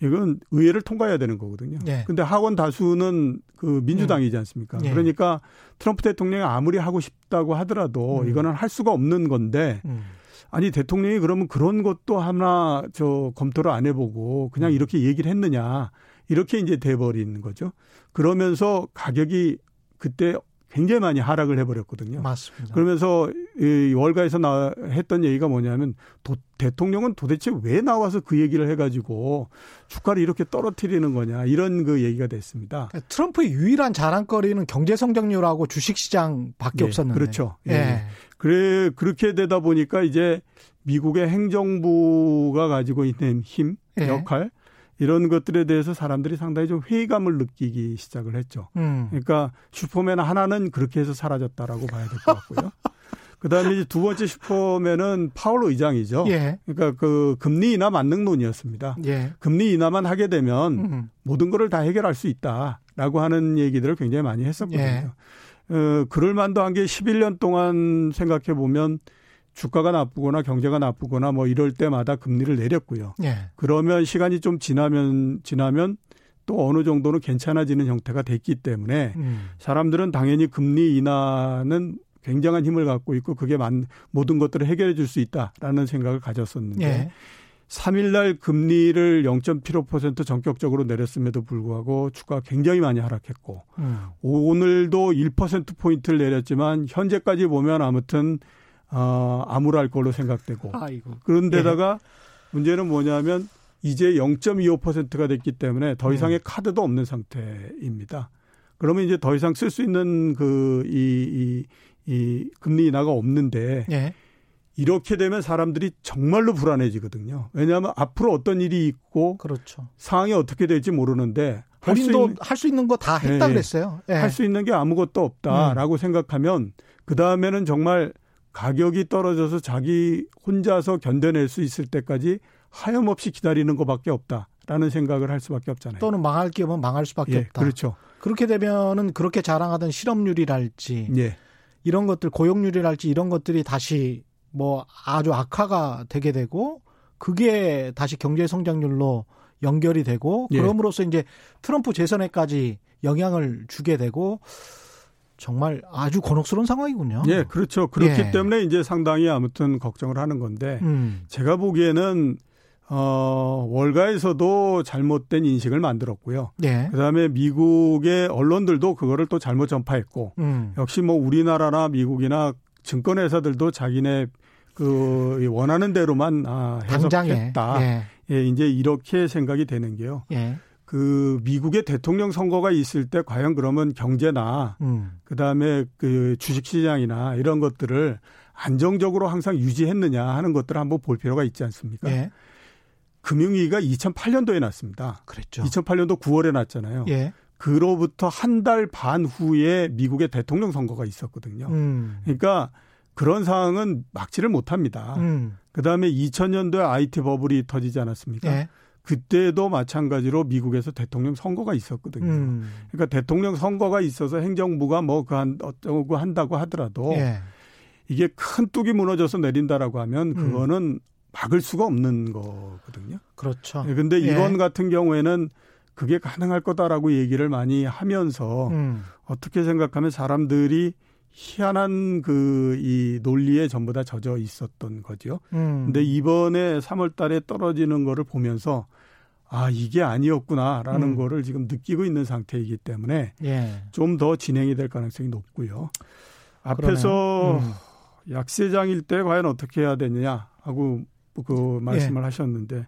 이건 의회를 통과해야 되는 거거든요. 예. 근데 하원 다수는 그 민주당이지 음. 않습니까? 예. 그러니까 트럼프 대통령이 아무리 하고 싶다고 하더라도 음. 이거는 할 수가 없는 건데 음. 아니 대통령이 그러면 그런 것도 하나 저 검토를 안 해보고 그냥 음. 이렇게 얘기를 했느냐 이렇게 이제 돼버리는 거죠. 그러면서 가격이 그때 굉장히 많이 하락을 해버렸거든요.
맞습니다.
그러면서 이 월가에서 나 했던 얘기가 뭐냐면 도, 대통령은 도대체 왜 나와서 그 얘기를 해가지고 주가를 이렇게 떨어뜨리는 거냐 이런 그 얘기가 됐습니다.
그러니까 트럼프의 유일한 자랑거리는 경제 성장률하고 주식시장밖에
네,
없었는데.
그렇죠. 예. 네. 그래 그렇게 되다 보니까 이제 미국의 행정부가 가지고 있는 힘 네. 역할 이런 것들에 대해서 사람들이 상당히 좀 회의감을 느끼기 시작을 했죠. 음. 그러니까 슈퍼맨 하나는 그렇게 해서 사라졌다라고 봐야 될 것 같고요. 그다음에 이제 두 번째 슈퍼맨은 파월 의장이죠. 예. 그러니까 그 금리 인하 만능론이었습니다. 예. 금리 인하만 하게 되면 음. 모든 것을 다 해결할 수 있다라고 하는 얘기들을 굉장히 많이 했었거든요. 예. 어, 그럴 만도 한 게 11년 동안 생각해 보면 주가가 나쁘거나 경제가 나쁘거나 뭐 이럴 때마다 금리를 내렸고요. 예. 그러면 시간이 좀 지나면 지나면 또 어느 정도는 괜찮아지는 형태가 됐기 때문에 음. 사람들은 당연히 금리 인하는 굉장한 힘을 갖고 있고 그게 만, 모든 것들을 해결해 줄 수 있다라는 생각을 가졌었는데 예. 3일날 금리를 0.75% 전격적으로 내렸음에도 불구하고 주가가 굉장히 많이 하락했고 음. 오늘도 1%포인트를 내렸지만 현재까지 보면 아무튼 어, 암울할 걸로 생각되고. 아이고. 그런데다가 예. 문제는 뭐냐면 이제 0.25%가 됐기 때문에 더 이상의 음. 카드도 없는 상태입니다. 그러면 이제 더 이상 쓸 수 있는 그, 이, 이, 이 금리 인하가 없는데 예. 이렇게 되면 사람들이 정말로 불안해지거든요. 왜냐하면 앞으로 어떤 일이 있고 그렇죠. 상황이 어떻게 될지 모르는데
본인도 할 수 있는 거다 했다 예, 그랬어요.
예. 할수 있는 게 아무것도 없다라고 음. 생각하면 그 다음에는 정말 가격이 떨어져서 자기 혼자서 견뎌낼 수 있을 때까지 하염없이 기다리는 것밖에 없다라는 생각을 할 수밖에 없잖아요.
또는 망할 기업은 망할 수밖에
예,
없다.
그렇죠.
그렇게 되면은 그렇게 자랑하던 실업률이랄지 예. 이런 것들 고용률이랄지 이런 것들이 다시 뭐 아주 악화가 되게 되고 그게 다시 경제 성장률로 연결이 되고 예. 그럼으로써 이제 트럼프 재선에까지 영향을 주게 되고 정말 아주 곤혹스러운 상황이군요.
예, 그렇죠. 그렇기 예. 때문에 이제 상당히 아무튼 걱정을 하는 건데 음. 제가 보기에는 어, 월가에서도 잘못된 인식을 만들었고요. 예. 그다음에 미국의 언론들도 그거를 또 잘못 전파했고 음. 역시 뭐 우리나라나 미국이나 증권회사들도 자기네 그 원하는 대로만 아, 해석했다. 예. 예, 이제 이렇게 생각이 되는 게요. 예. 그 미국의 대통령 선거가 있을 때 과연 그러면 경제나 음. 그다음에 그 주식 시장이나 이런 것들을 안정적으로 항상 유지했느냐 하는 것들을 한번 볼 필요가 있지 않습니까? 예. 금융위기가 2008년도에 났습니다.
그랬죠.
2008년도 9월에 났잖아요. 예. 그로부터 한 달 반 후에 미국의 대통령 선거가 있었거든요. 음. 그러니까 그런 상황은 막지를 못합니다. 음. 그다음에 2000년도에 IT 버블이 터지지 않았습니까? 예. 그때도 마찬가지로 미국에서 대통령 선거가 있었거든요. 음. 그러니까 대통령 선거가 있어서 행정부가 뭐 그 한 어쩌고 한다고 하더라도 예. 이게 큰 뚝이 무너져서 내린다라고 하면 음. 그거는 음. 막을 수가 없는 거거든요.
그렇죠.
예, 근데 이번 예. 같은 경우에는 그게 가능할 거다라고 얘기를 많이 하면서 음. 어떻게 생각하면 사람들이 희한한 그 이 논리에 전부 다 젖어 있었던 거죠. 음. 근데 이번에 3월 달에 떨어지는 거를 보면서 아, 이게 아니었구나라는 음. 거를 지금 느끼고 있는 상태이기 때문에 예. 좀더 진행이 될 가능성이 높고요. 앞에서 음. 약세장일 때 과연 어떻게 해야 되느냐 하고 그 말씀을 예. 하셨는데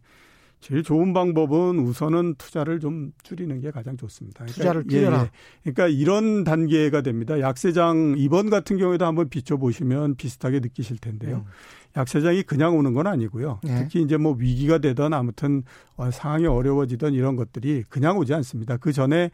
제일 좋은 방법은 우선은 투자를 좀 줄이는 게 가장 좋습니다.
그러니까 투자를 줄여라. 예, 예.
그러니까 이런 단계가 됩니다. 약세장 이번 같은 경우에도 한번 비춰보시면 비슷하게 느끼실 텐데요. 음. 약세장이 그냥 오는 건 아니고요. 예. 특히 이제 뭐 위기가 되던 아무튼 상황이 어려워지던 이런 것들이 그냥 오지 않습니다. 그 전에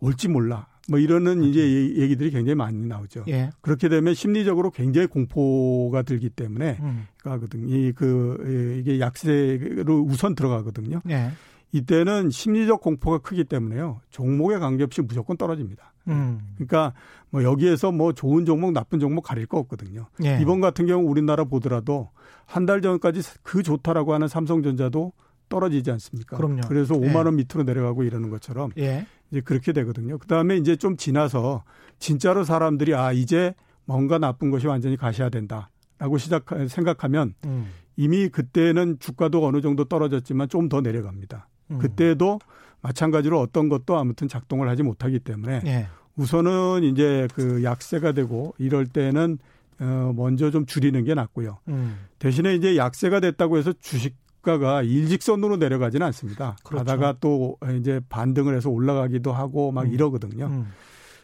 올지 몰라. 뭐 이러는 이제 얘기들이 굉장히 많이 나오죠. 예. 그렇게 되면 심리적으로 굉장히 공포가 들기 때문에 음. 가거든. 이그 이게 약세로 우선 들어가거든요. 예. 이때는 심리적 공포가 크기 때문에요. 종목에 관계없이 무조건 떨어집니다. 음. 그러니까 뭐 여기에서 뭐 좋은 종목, 나쁜 종목 가릴 거 없거든요. 예. 이번 같은 경우 우리나라 보더라도 한 달 전까지 그 좋다라고 하는 삼성전자도 떨어지지 않습니까?
그럼요.
그래서 5만 원 밑으로 내려가고 이러는 것처럼 예. 이제 그렇게 되거든요. 그 다음에 이제 좀 지나서 진짜로 사람들이 아 이제 뭔가 나쁜 것이 완전히 가셔야 된다라고 시작 생각하면 음. 이미 그때는 주가도 어느 정도 떨어졌지만 좀 더 내려갑니다. 음. 그때도 마찬가지로 어떤 것도 아무튼 작동을 하지 못하기 때문에 예. 우선은 이제 그 약세가 되고 이럴 때는 어 먼저 좀 줄이는 게 낫고요. 음. 대신에 이제 약세가 됐다고 해서 주식 주가가 일직선으로 내려가지는 않습니다. 그렇죠. 가다가 또 이제 반등을 해서 올라가기도 하고 막 음. 이러거든요. 음.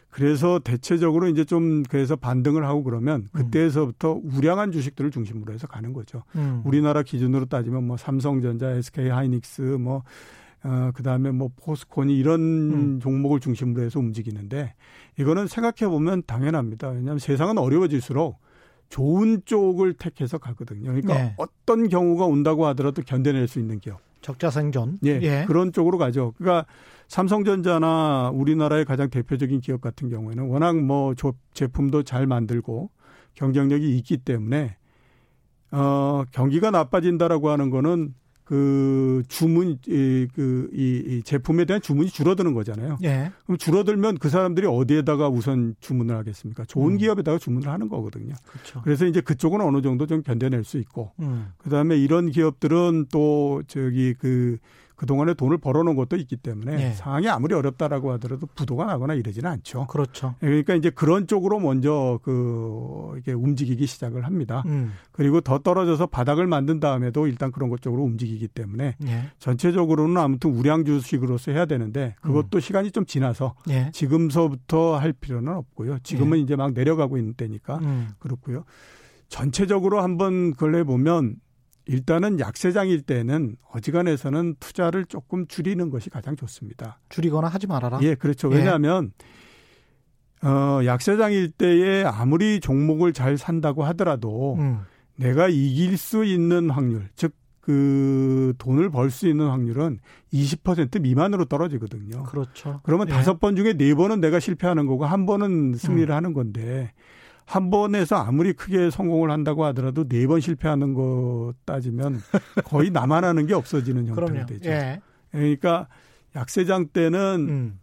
그래서 대체적으로 이제 좀 그래서 반등을 하고 그러면 음. 그때에서부터 우량한 주식들을 중심으로 해서 가는 거죠. 음. 우리나라 기준으로 따지면 뭐 삼성전자, SK 하이닉스 뭐 어, 그 다음에 뭐 포스콘이 이런 음. 종목을 중심으로 해서 움직이는데 이거는 생각해 보면 당연합니다. 왜냐하면 세상은 어려워질수록 좋은 쪽을 택해서 가거든요. 그러니까 네. 어떤 경우가 온다고 하더라도 견뎌낼 수 있는 기업.
적자 생존.
예, 예. 그런 쪽으로 가죠. 그러니까 삼성전자나 우리나라의 가장 대표적인 기업 같은 경우에는 워낙 뭐 제품도 잘 만들고 경쟁력이 있기 때문에 어 경기가 나빠진다라고 하는 거는 그 주문 그이 이 제품에 대한 주문이 줄어드는 거잖아요. 예. 그럼 줄어들면 그 사람들이 어디에다가 우선 주문을 하겠습니까? 좋은 음. 기업에다가 주문을 하는 거거든요. 그렇죠. 그래서 이제 그쪽은 어느 정도 좀 견뎌낼 수 있고 음. 그다음에 이런 기업들은 또 저기 그 그동안에 돈을 벌어놓은 것도 있기 때문에 네. 상황이 아무리 어렵다라고 하더라도 부도가 나거나 이러지는 않죠.
그렇죠.
예, 그러니까 이제 그런 쪽으로 먼저 그 이게 움직이기 시작을 합니다. 음. 그리고 더 떨어져서 바닥을 만든 다음에도 일단 그런 것 쪽으로 움직이기 때문에 네. 전체적으로는 아무튼 우량 주식으로서 해야 되는데 그것도 음. 시간이 좀 지나서 네. 지금서부터 할 필요는 없고요. 지금은 이제 막 내려가고 있는 때니까 음. 그렇고요. 전체적으로 한번 그걸 해보면 일단은 약세장일 때는 어지간해서는 투자를 조금 줄이는 것이 가장 좋습니다.
줄이거나 하지 말아라.
예, 그렇죠. 예. 왜냐하면 어, 약세장일 때에 아무리 종목을 잘 산다고 하더라도 음. 내가 이길 수 있는 확률, 즉, 그 돈을 벌 수 있는 확률은 20% 미만으로 떨어지거든요.
그렇죠.
그러면 예. 다섯 예. 번 중에 네 번은 내가 실패하는 거고 한 번은 승리를 음. 하는 건데 한 번에서 아무리 크게 성공을 한다고 하더라도 네 번 실패하는 거 따지면 거의 나만 하는 게 없어지는 형태가 되죠. 예. 그러니까 약세장 때는 음.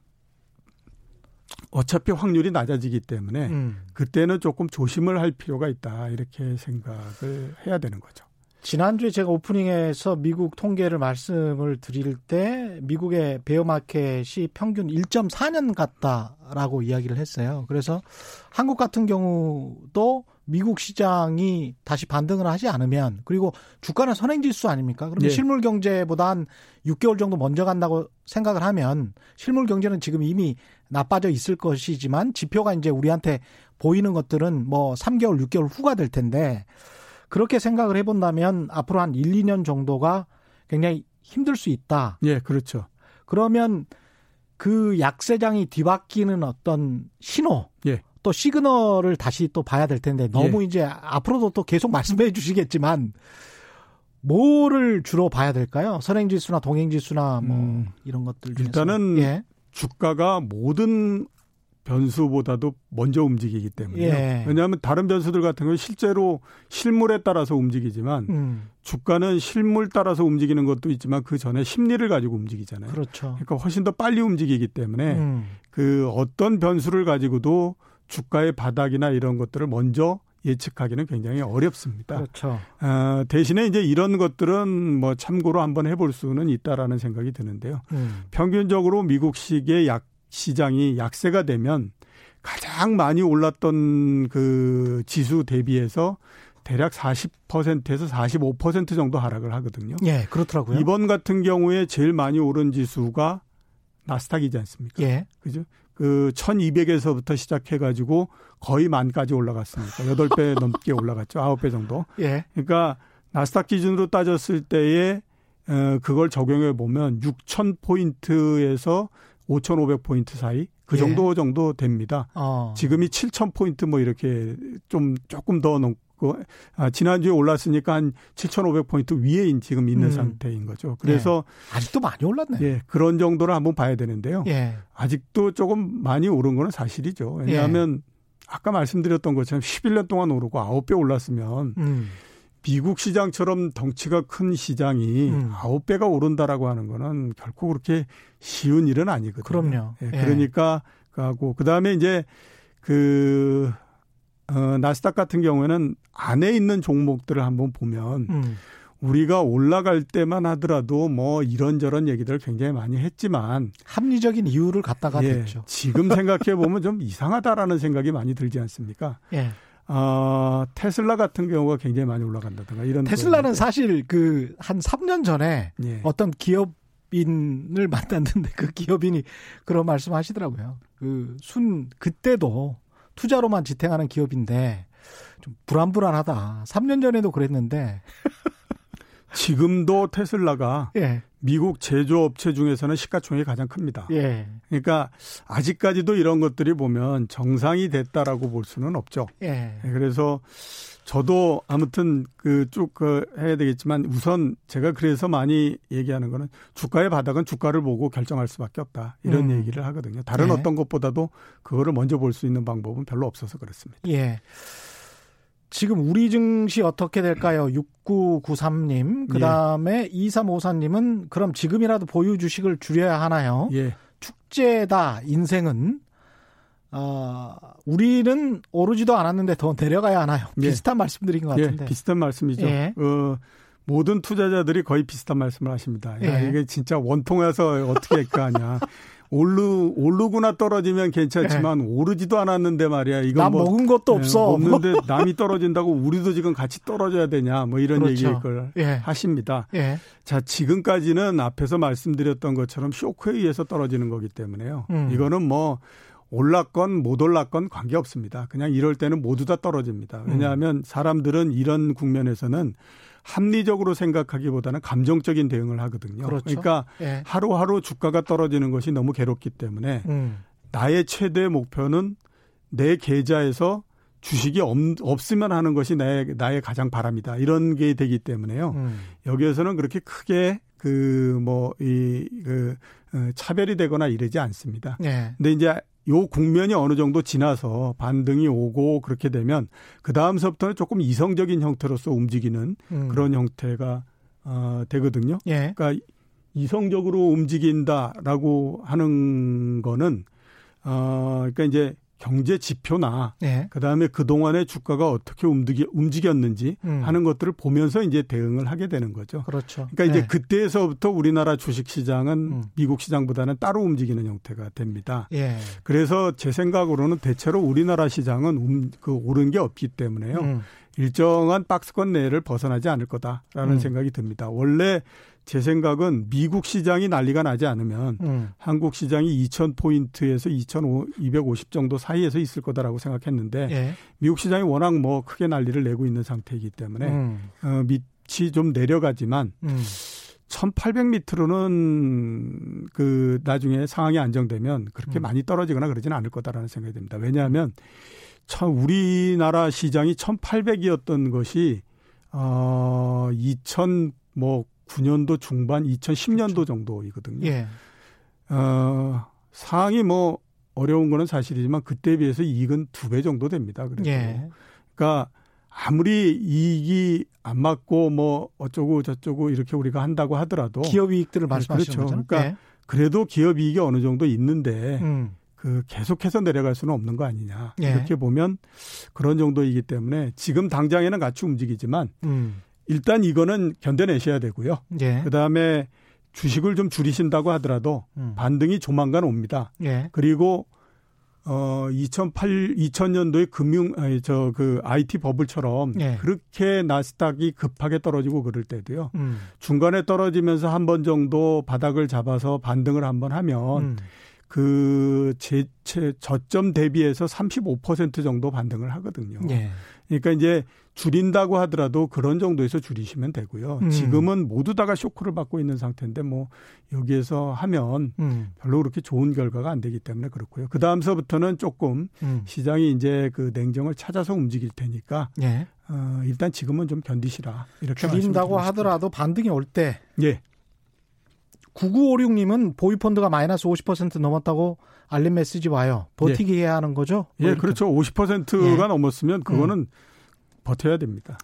어차피 확률이 낮아지기 때문에 음. 그때는 조금 조심을 할 필요가 있다 이렇게 생각을 해야 되는 거죠.
지난주에 제가 오프닝에서 미국 통계를 말씀을 드릴 때 미국의 베어 마켓이 평균 1.4년 같다라고 이야기를 했어요. 그래서 한국 같은 경우도 미국 시장이 다시 반등을 하지 않으면 그리고 주가는 선행지수 아닙니까? 그러면 네. 실물 경제보다 한 6개월 정도 먼저 간다고 생각을 하면 실물 경제는 지금 이미 나빠져 있을 것이지만 지표가 이제 우리한테 보이는 것들은 뭐 3개월, 6개월 후가 될 텐데 그렇게 생각을 해본다면 앞으로 한 1, 2년 정도가 굉장히 힘들 수 있다.
예, 그렇죠.
그러면 그 약세장이 뒤바뀌는 어떤 신호, 예. 또 시그널을 다시 또 봐야 될 텐데 너무 예. 이제 앞으로도 또 계속 말씀해 주시겠지만 뭐를 주로 봐야 될까요? 선행지수나 동행지수나 뭐 음, 이런 것들 중에서.
일단은 예. 주가가 모든 변수보다도 먼저 움직이기 때문에 예. 왜냐하면 다른 변수들 같은 경우 실제로 실물에 따라서 움직이지만 음. 주가는 실물 따라서 움직이는 것도 있지만 그 전에 심리를 가지고 움직이잖아요.
그렇죠.
그러니까 훨씬 더 빨리 움직이기 때문에 음. 그 어떤 변수를 가지고도 주가의 바닥이나 이런 것들을 먼저 예측하기는 굉장히 어렵습니다.
그렇죠.
어, 대신에 이제 이런 것들은 뭐 참고로 한번 해볼 수는 있다라는 생각이 드는데요. 음. 평균적으로 미국식의 약 시장이 약세가 되면 가장 많이 올랐던 그 지수 대비해서 대략 40%에서 45% 정도 하락을 하거든요.
예, 그렇더라고요.
이번 같은 경우에 제일 많이 오른 지수가 나스닥이지 않습니까?
예.
그죠? 그 1200에서부터 시작해 가지고 거의 만까지 올라갔습니다. 8배 넘게 올라갔죠. 9배 정도.
예.
그러니까 나스닥 기준으로 따졌을 때에 어 그걸 적용해 보면 6000 포인트에서 5,500포인트 사이 그 예. 정도 예. 정도 됩니다. 어. 지금이 7,000포인트 뭐 이렇게 좀 조금 더 넘고 아, 지난주에 올랐으니까 한 7,500포인트 위에 지금 있는 음. 상태인 거죠. 그래서
예. 아직도 많이 올랐네.
예, 그런 정도를 한번 봐야 되는데요.
예.
아직도 조금 많이 오른 거는 사실이죠. 왜냐하면 예. 아까 말씀드렸던 것처럼 11년 동안 오르고 9배 올랐으면 음. 미국 시장처럼 덩치가 큰 시장이 음. 9배가 오른다라고 하는 거는 결코 그렇게 쉬운 일은 아니거든요.
그럼요.
예, 그러니까 하고 그다음에 이제 그 어, 나스닥 같은 경우에는 안에 있는 종목들을 한번 보면 음. 우리가 올라갈 때만 하더라도 뭐 이런저런 얘기들 굉장히 많이 했지만
합리적인 이유를 갖다가
예,
됐죠.
지금 생각해 보면 좀 이상하다라는 생각이 많이 들지 않습니까?
예.
어, 테슬라 같은 경우가 굉장히 많이 올라간다든가 이런
테슬라는 사실 그 한 3년 전에 예. 어떤 기업인을 만났는데 그 기업인이 그런 말씀 하시더라고요. 그 순 그때도 투자로만 지탱하는 기업인데 좀 불안불안하다. 3년 전에도 그랬는데
지금도 테슬라가
예.
미국 제조업체 중에서는 시가총액이 가장 큽니다.
예.
그러니까 아직까지도 이런 것들이 보면 정상이 됐다라고 볼 수는 없죠.
예.
네, 그래서 저도 아무튼 그쭉그 그 해야 되겠지만 우선 제가 그래서 많이 얘기하는 거는 주가의 바닥은 주가를 보고 결정할 수밖에 없다. 이런 음. 얘기를 하거든요. 다른 예. 어떤 것보다도 그거를 먼저 볼 수 있는 방법은 별로 없어서 그렇습니다.
예. 지금 우리 증시 어떻게 될까요? 6993님. 그 다음에 예. 2354님은 그럼 지금이라도 보유 주식을 줄여야 하나요?
예.
축제다, 인생은. 어, 우리는 오르지도 않았는데 더 내려가야 하나요? 예. 비슷한 말씀드린 것 예, 같은데.
예, 비슷한 말씀이죠.
예.
어, 모든 투자자들이 거의 비슷한 말씀을 하십니다. 야, 예. 이게 진짜 원통해서 어떻게 할까 하냐. 오르 오르구나 떨어지면 괜찮지만 네. 오르지도 않았는데 말이야. 이거
남
뭐,
먹은 것도 네, 없어.
없는데 남이 떨어진다고 우리도 지금 같이 떨어져야 되냐. 뭐 이런 그렇죠. 얘기를 걸 예. 하십니다.
예.
자, 지금까지는 앞에서 말씀드렸던 것처럼 쇼크에 의해서 떨어지는 거기 때문에요. 음. 이거는 뭐 올랐건 못 올랐건 관계 없습니다. 그냥 이럴 때는 모두 다 떨어집니다. 왜냐하면 음. 사람들은 이런 국면에서는 합리적으로 생각하기보다는 감정적인 대응을 하거든요.
그렇죠.
그러니까
예.
하루하루 주가가 떨어지는 것이 너무 괴롭기 때문에
음.
나의 최대 목표는 내 계좌에서 주식이 없, 없으면 하는 것이 나의, 나의 가장 바람이다. 이런 게 되기 때문에요.
음.
여기에서는 그렇게 크게 그, 뭐, 이, 그, 어, 차별이 되거나 이러지 않습니다.
네.
근데 이제 요 국면이 어느 정도 지나서 반등이 오고 그렇게 되면 그 다음서부터는 조금 이성적인 형태로서 움직이는 음. 그런 형태가 어, 되거든요.
예.
그러니까 이성적으로 움직인다라고 하는 거는 어, 그러니까 이제 경제 지표나
네.
그다음에 그동안의 주가가 어떻게 움직이, 움직였는지
음.
하는 것들을 보면서 이제 대응을 하게 되는 거죠.
그렇죠.
그러니까 이제 네. 그때에서부터 우리나라 주식 시장은 음. 미국 시장보다는 따로 움직이는 형태가 됩니다.
예.
그래서 제 생각으로는 대체로 우리나라 시장은 음, 그 오른 게 없기 때문에요.
음.
일정한 박스권 내를 벗어나지 않을 거다라는
음.
생각이 듭니다. 원래 제 생각은 미국 시장이 난리가 나지 않으면
음.
한국 시장이 2,000포인트에서 2,250 정도 사이에서 있을 거다라고 생각했는데
예.
미국 시장이 워낙 뭐 크게 난리를 내고 있는 상태이기 때문에
음.
어, 밑이 좀 내려가지만
음.
1800m로는 그 나중에 상황이 안정되면 그렇게
음.
많이 떨어지거나 그러지는 않을 거다라는 생각이 듭니다. 왜냐하면 참 우리나라 시장이 1800이었던 것이 어, 2000, 뭐, 9년도 중반, 2010년도 그렇죠. 정도이거든요. 예. 어, 상황이 뭐, 어려운 거는 사실이지만 그때에 비해서 이익은 두 배 정도 됩니다. 그래서. 예. 그러니까 아무리 이익이 안 맞고 뭐 어쩌고 저쩌고 이렇게 우리가 한다고 하더라도
기업 이익들을 말씀하시는 그렇죠. 거죠.
그러니까 예. 그래도 기업 이익이 어느 정도 있는데 음. 그 계속해서 내려갈 수는 없는 거 아니냐. 예. 이렇게 보면 그런 정도이기 때문에 지금 당장에는 같이 움직이지만 음. 일단 이거는 견뎌내셔야 되고요. 예. 그다음에 주식을 좀 줄이신다고 하더라도 음. 반등이 조만간 옵니다. 예. 그리고 어 2008, 2000년도에 금융 아니 저그 IT 버블처럼 예. 그렇게 나스닥이 급하게 떨어지고 그럴 때도요. 음. 중간에 떨어지면서 한 번 정도 바닥을 잡아서 반등을 한 번 하면 음. 그 제, 제 저점 대비해서 35% 정도 반등을 하거든요. 예. 그러니까 이제 줄인다고 하더라도 그런 정도에서 줄이시면 되고요. 음. 지금은 모두 다가 쇼크를 받고 있는 상태인데 뭐 여기에서 하면 음. 별로 그렇게 좋은 결과가 안 되기 때문에 그렇고요. 그 다음서부터는 조금 음. 시장이 이제 그 냉정을 찾아서 움직일 테니까 예. 어, 일단 지금은 좀 견디시라 이렇게
줄인다고 하더라도 반등이 올 때. 예. 9956님은 보유펀드가 마이너스 50% 넘었다고 알림 메시지 와요. 버티기 예. 해야 하는 거죠?
뭐 예, 그렇죠. 50%가 예. 넘었으면 그거는 음. 버텨야 됩니다.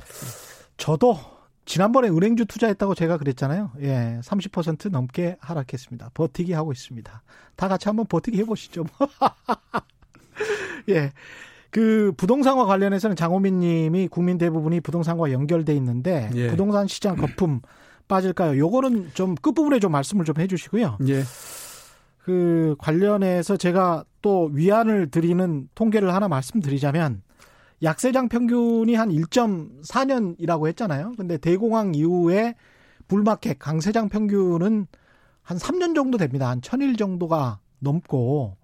저도 지난번에 은행주 투자했다고 제가 그랬잖아요. 예, 30% 넘게 하락했습니다. 버티기 하고 있습니다. 다 같이 한번 버티기 해보시죠. 예. 그 부동산과 관련해서는 장호민 님이 국민 대부분이 부동산과 연결돼 있는데 예. 부동산 시장 거품 빠질까요? 요거는 좀 끝부분에 좀 말씀을 좀 해주시고요. 예. 그 관련해서 제가 또 위안을 드리는 통계를 하나 말씀드리자면 약세장 평균이 한 1.4년이라고 했잖아요. 근데 대공황 이후에 불마켓 강세장 평균은 한 3년 정도 됩니다. 한 1000일 정도가 넘고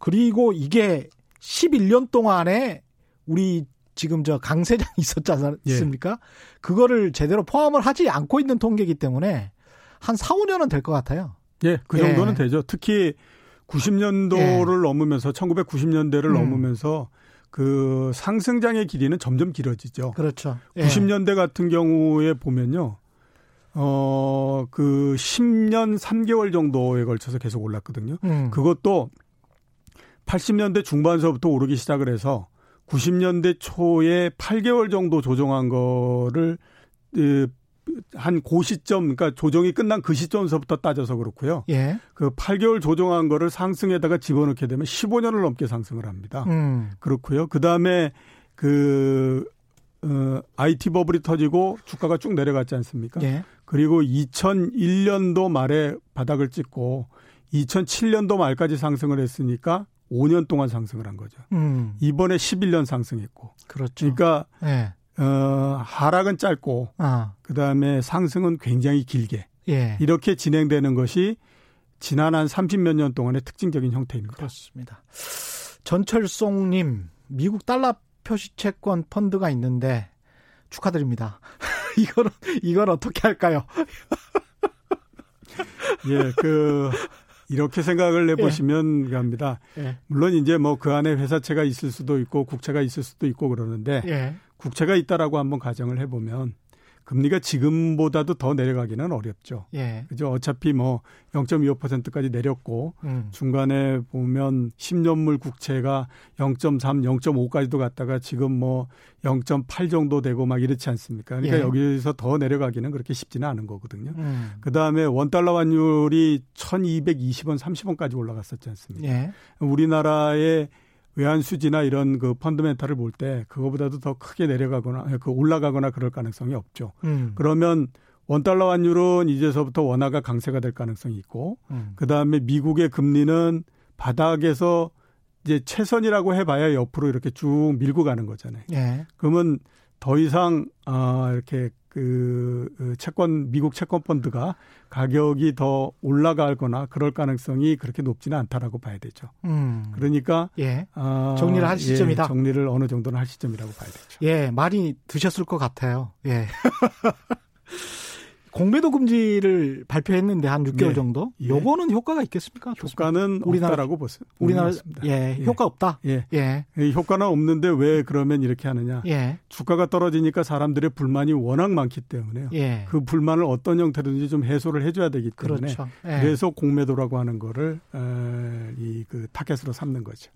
그리고 이게 11년 동안에 우리 지금 저 강세장이 있었지 않습니까? 예. 그거를 제대로 포함을 하지 않고 있는 통계이기 때문에 한 4, 5년은 될 것 같아요.
예, 그 정도는 예. 되죠. 특히 90년도를 예. 넘으면서 1990년대를 음. 넘으면서 그 상승장의 길이는 점점 길어지죠.
그렇죠.
예. 90년대 같은 경우에 보면요. 어, 그 10년 3개월 정도에 걸쳐서 계속 올랐거든요. 음. 그것도 80년대 중반서부터 오르기 시작을 해서 90년대 초에 8개월 정도 조정한 거를 한고 시점, 그러니까 조정이 끝난 그 시점서부터 따져서 그렇고요. 예. 그 8개월 조정한 거를 상승에다가 집어넣게 되면 15년을 넘게 상승을 합니다. 음. 그렇고요. 그 다음에 그, 어, IT 버블이 터지고 주가가 쭉 내려갔지 않습니까? 예. 그리고 2001년도 말에 바닥을 찍고 2007년도 말까지 상승을 했으니까 5년 동안 상승을 한 거죠. 음. 이번에 11년 상승했고.
그렇죠.
그러니까 예. 어, 하락은 짧고 아. 그다음에 상승은 굉장히 길게 예. 이렇게 진행되는 것이 지난 한 30몇 년 동안의 특징적인 형태입니다.
그렇습니다. 전철송 님, 미국 달러 표시 채권 펀드가 있는데 축하드립니다. 이거는 이건 어떻게 할까요?
예, 그 이렇게 생각을 해보시면 예. 합니다. 예. 물론 이제 뭐 그 안에 회사채가 있을 수도 있고 국채가 있을 수도 있고 그러는데 예. 국채가 있다라고 한번 가정을 해보면 금리가 지금보다도 더 내려가기는 어렵죠. 예. 그죠. 어차피 뭐 0.25%까지 내렸고 음. 중간에 보면 10년물 국채가 0.3, 0.5까지도 갔다가 지금 뭐 0.8 정도 되고 막 이렇지 않습니까? 그러니까 예. 여기서 더 내려가기는 그렇게 쉽지는 않은 거거든요. 음. 그다음에 원달러 환율이 1220원, 30원까지 올라갔었지 않습니까? 예. 우리나라의 외환 수지나 이런 그 펀드멘탈을 볼 때 그거보다도 더 크게 내려가거나 그 올라가거나 그럴 가능성이 없죠. 음. 그러면 원달러 환율은 이제서부터 원화가 강세가 될 가능성이 있고 음. 그다음에 미국의 금리는 바닥에서 이제 최선이라고 해봐야 옆으로 이렇게 쭉 밀고 가는 거잖아요. 예. 그러면 더 이상 아 이렇게 그, 그 채권 미국 채권 펀드가 가격이 더 올라가거나 그럴 가능성이 그렇게 높지는 않다라고 봐야 되죠. 음. 그러니까
예. 어, 정리를 할 시점이다.
예, 정리를 어느 정도는 할 시점이라고 봐야 되죠.
예, 많이 드셨을 것 같아요. 예. 공매도 금지를 발표했는데 한 6개월 네. 정도. 예. 요거는 효과가 있겠습니까?
효과는 우리나라라고 보세요.
우리나라 예, 예, 효과 없다.
예. 예. 효과는 없는데 왜 그러면 이렇게 하느냐? 예. 주가가 떨어지니까 사람들의 불만이 워낙 많기 때문에요. 예. 그 불만을 어떤 형태로든지 좀 해소를 해줘야 되기 때문에 그렇죠. 예. 그래서 공매도라고 하는 거를 이그 타겟으로 삼는 거죠.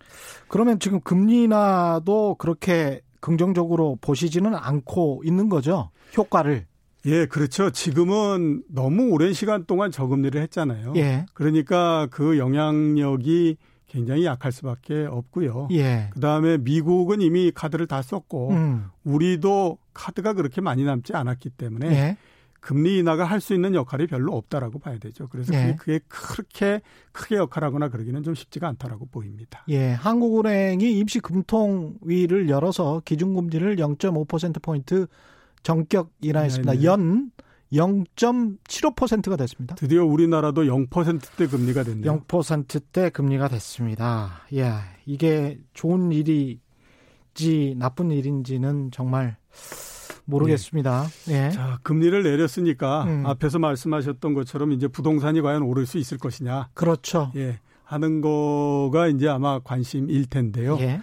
그러면 지금 금리 인하도 그렇게 긍정적으로 보시지는 않고 있는 거죠. 효과를.
예, 그렇죠. 지금은 너무 오랜 시간 동안 저금리를 했잖아요. 예. 그러니까 그 영향력이 굉장히 약할 수밖에 없고요. 예. 그다음에 미국은 이미 카드를 다 썼고 음. 우리도 카드가 그렇게 많이 남지 않았기 때문에 예. 금리 인하가 할 수 있는 역할이 별로 없다라고 봐야 되죠. 그래서 예. 그게, 그렇게 크게 역할하거나 그러기는 좀 쉽지가 않다라고 보입니다.
예, 한국은행이 임시 금통위를 열어서 기준금리를 0.5% 포인트 정격 인하했습니다. 네, 네. 연 0.75%가 됐습니다.
드디어 우리나라도 0%대 금리가 됐네요.
0%대 금리가 됐습니다. 예, 이게 좋은 일이지 나쁜 일인지는 정말 모르겠습니다. 예.
자, 금리를 내렸으니까 음. 앞에서 말씀하셨던 것처럼 이제 부동산이 과연 오를 수 있을 것이냐.
그렇죠.
예. 하는 거가 이제 아마 관심일 텐데요. 예.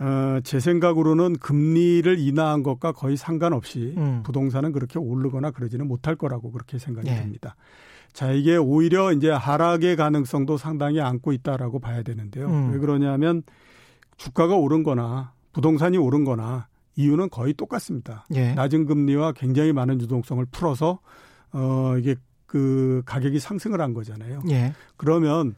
어, 제 생각으로는 금리를 인하한 것과 거의 상관없이 음. 부동산은 그렇게 오르거나 그러지는 못할 거라고 그렇게 생각이 예. 됩니다. 자, 이게 오히려 이제 하락의 가능성도 상당히 안고 있다라고 봐야 되는데요. 음. 왜 그러냐면 주가가 오른 거나 부동산이 오른 거나 이유는 거의 똑같습니다. 예. 낮은 금리와 굉장히 많은 유동성을 풀어서 어 이게 그 가격이 상승을 한 거잖아요. 예. 그러면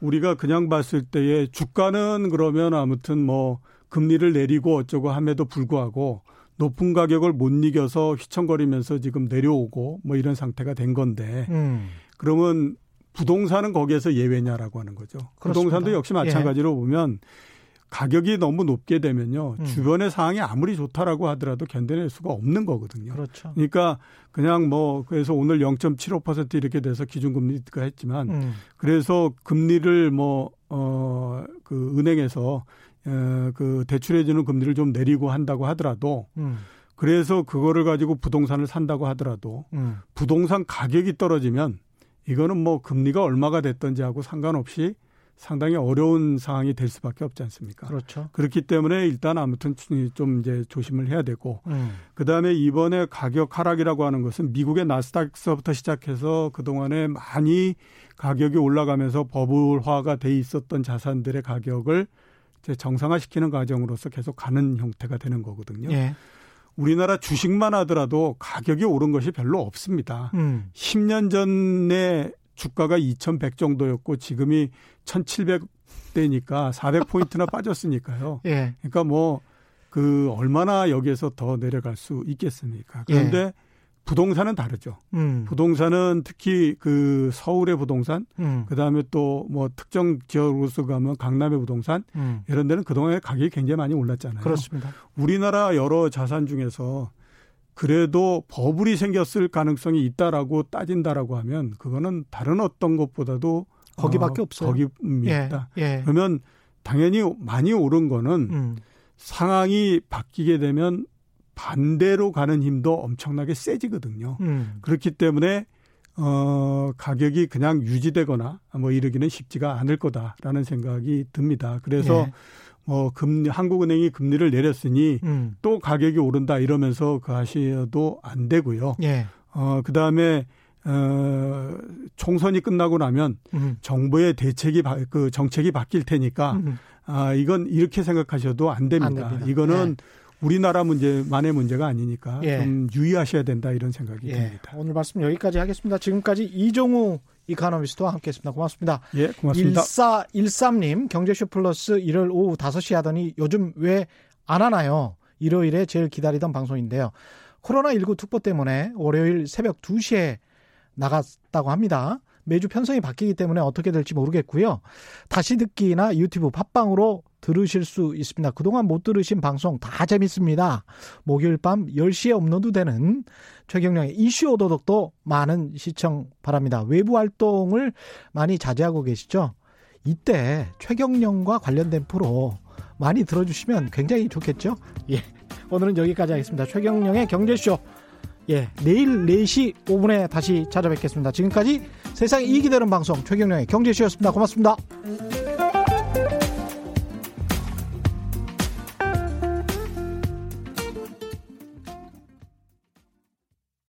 우리가 그냥 봤을 때에 주가는 그러면 아무튼 뭐 금리를 내리고 어쩌고 함에도 불구하고 높은 가격을 못 이겨서 휘청거리면서 지금 내려오고 뭐 이런 상태가 된 건데 음. 그러면 부동산은 거기에서 예외냐라고 하는 거죠. 그렇습니다. 부동산도 역시 마찬가지로 예. 보면 가격이 너무 높게 되면요. 음. 주변의 상황이 아무리 좋다라고 하더라도 견뎌낼 수가 없는 거거든요.
그렇죠.
그러니까 그냥 뭐 그래서 오늘 0.75% 이렇게 돼서 기준금리가 했지만 음. 그래서 금리를 뭐 어 그 은행에서 어 그 대출해 주는 금리를 좀 내리고 한다고 하더라도 음. 그래서 그거를 가지고 부동산을 산다고 하더라도 음. 부동산 가격이 떨어지면 이거는 뭐 금리가 얼마가 됐던지 하고 상관없이 상당히 어려운 상황이 될 수밖에 없지 않습니까?
그렇죠.
그렇기 때문에 일단 아무튼 좀 이제 조심을 해야 되고 음. 그다음에 이번에 가격 하락이라고 하는 것은 미국의 나스닥서부터 시작해서 그동안에 많이 가격이 올라가면서 버블화가 돼 있었던 자산들의 가격을 정상화시키는 과정으로서 계속 가는 형태가 되는 거거든요. 예. 우리나라 주식만 하더라도 가격이 오른 것이 별로 없습니다. 음. 10년 전에 주가가 2,100 정도였고 지금이 1,700대니까 400포인트나 빠졌으니까요. 예. 그러니까 뭐 그 얼마나 여기에서 더 내려갈 수 있겠습니까? 그런데 예. 부동산은 다르죠. 음. 부동산은 특히 그 서울의 부동산, 음. 그 다음에 또 뭐 특정 지역으로서 가면 강남의 부동산 음. 이런 데는 그동안에 가격이 굉장히 많이 올랐잖아요.
그렇습니다.
우리나라 여러 자산 중에서 그래도 버블이 생겼을 가능성이 있다라고 따진다라고 하면 그거는 다른 어떤 것보다도
거기밖에 어, 없어요.
거기입니다. 예, 예. 그러면 당연히 많이 오른 거는 음. 상황이 바뀌게 되면 반대로 가는 힘도 엄청나게 세지거든요. 음. 그렇기 때문에 어 가격이 그냥 유지되거나 뭐 이러기는 쉽지가 않을 거다라는 생각이 듭니다. 그래서 예. 뭐 금리 한국은행이 금리를 내렸으니 음. 또 가격이 오른다 이러면서 그 하셔도 안 되고요. 예. 어 그다음에 어 총선이 끝나고 나면 음. 정부의 대책이 바, 그 정책이 바뀔 테니까 음. 아 이건 이렇게 생각하셔도 안 됩니다. 안 됩니다. 이거는 예. 우리나라 문제만의 문제가 아니니까 예. 좀 유의하셔야 된다 이런 생각이 예. 듭니다.
오늘 말씀 여기까지 하겠습니다. 지금까지 이종우 이카노미스트와 함께했습니다. 고맙습니다.
예, 고맙습니다.
1413님 경제쇼 플러스 일요일 오후 5시 하더니 요즘 왜 안 하나요? 일요일에 제일 기다리던 방송인데요. 코로나19 특보 때문에 월요일 새벽 2시에 나갔다고 합니다. 매주 편성이 바뀌기 때문에 어떻게 될지 모르겠고요. 다시 듣기나 유튜브 팟빵으로 들으실 수 있습니다. 그동안 못 들으신 방송 다 재밌습니다. 목요일 밤 10시에 업로드되는 최경령의 이슈 오도독도 많은 시청 바랍니다. 외부 활동을 많이 자제하고 계시죠? 이때 최경령과 관련된 프로 많이 들어주시면 굉장히 좋겠죠? 예. 오늘은 여기까지 하겠습니다. 최경령의 경제쇼 예, 내일 4시 5분에 다시 찾아뵙겠습니다. 지금까지 세상에 이익이 되는 방송 최경령의 경제쇼였습니다. 고맙습니다.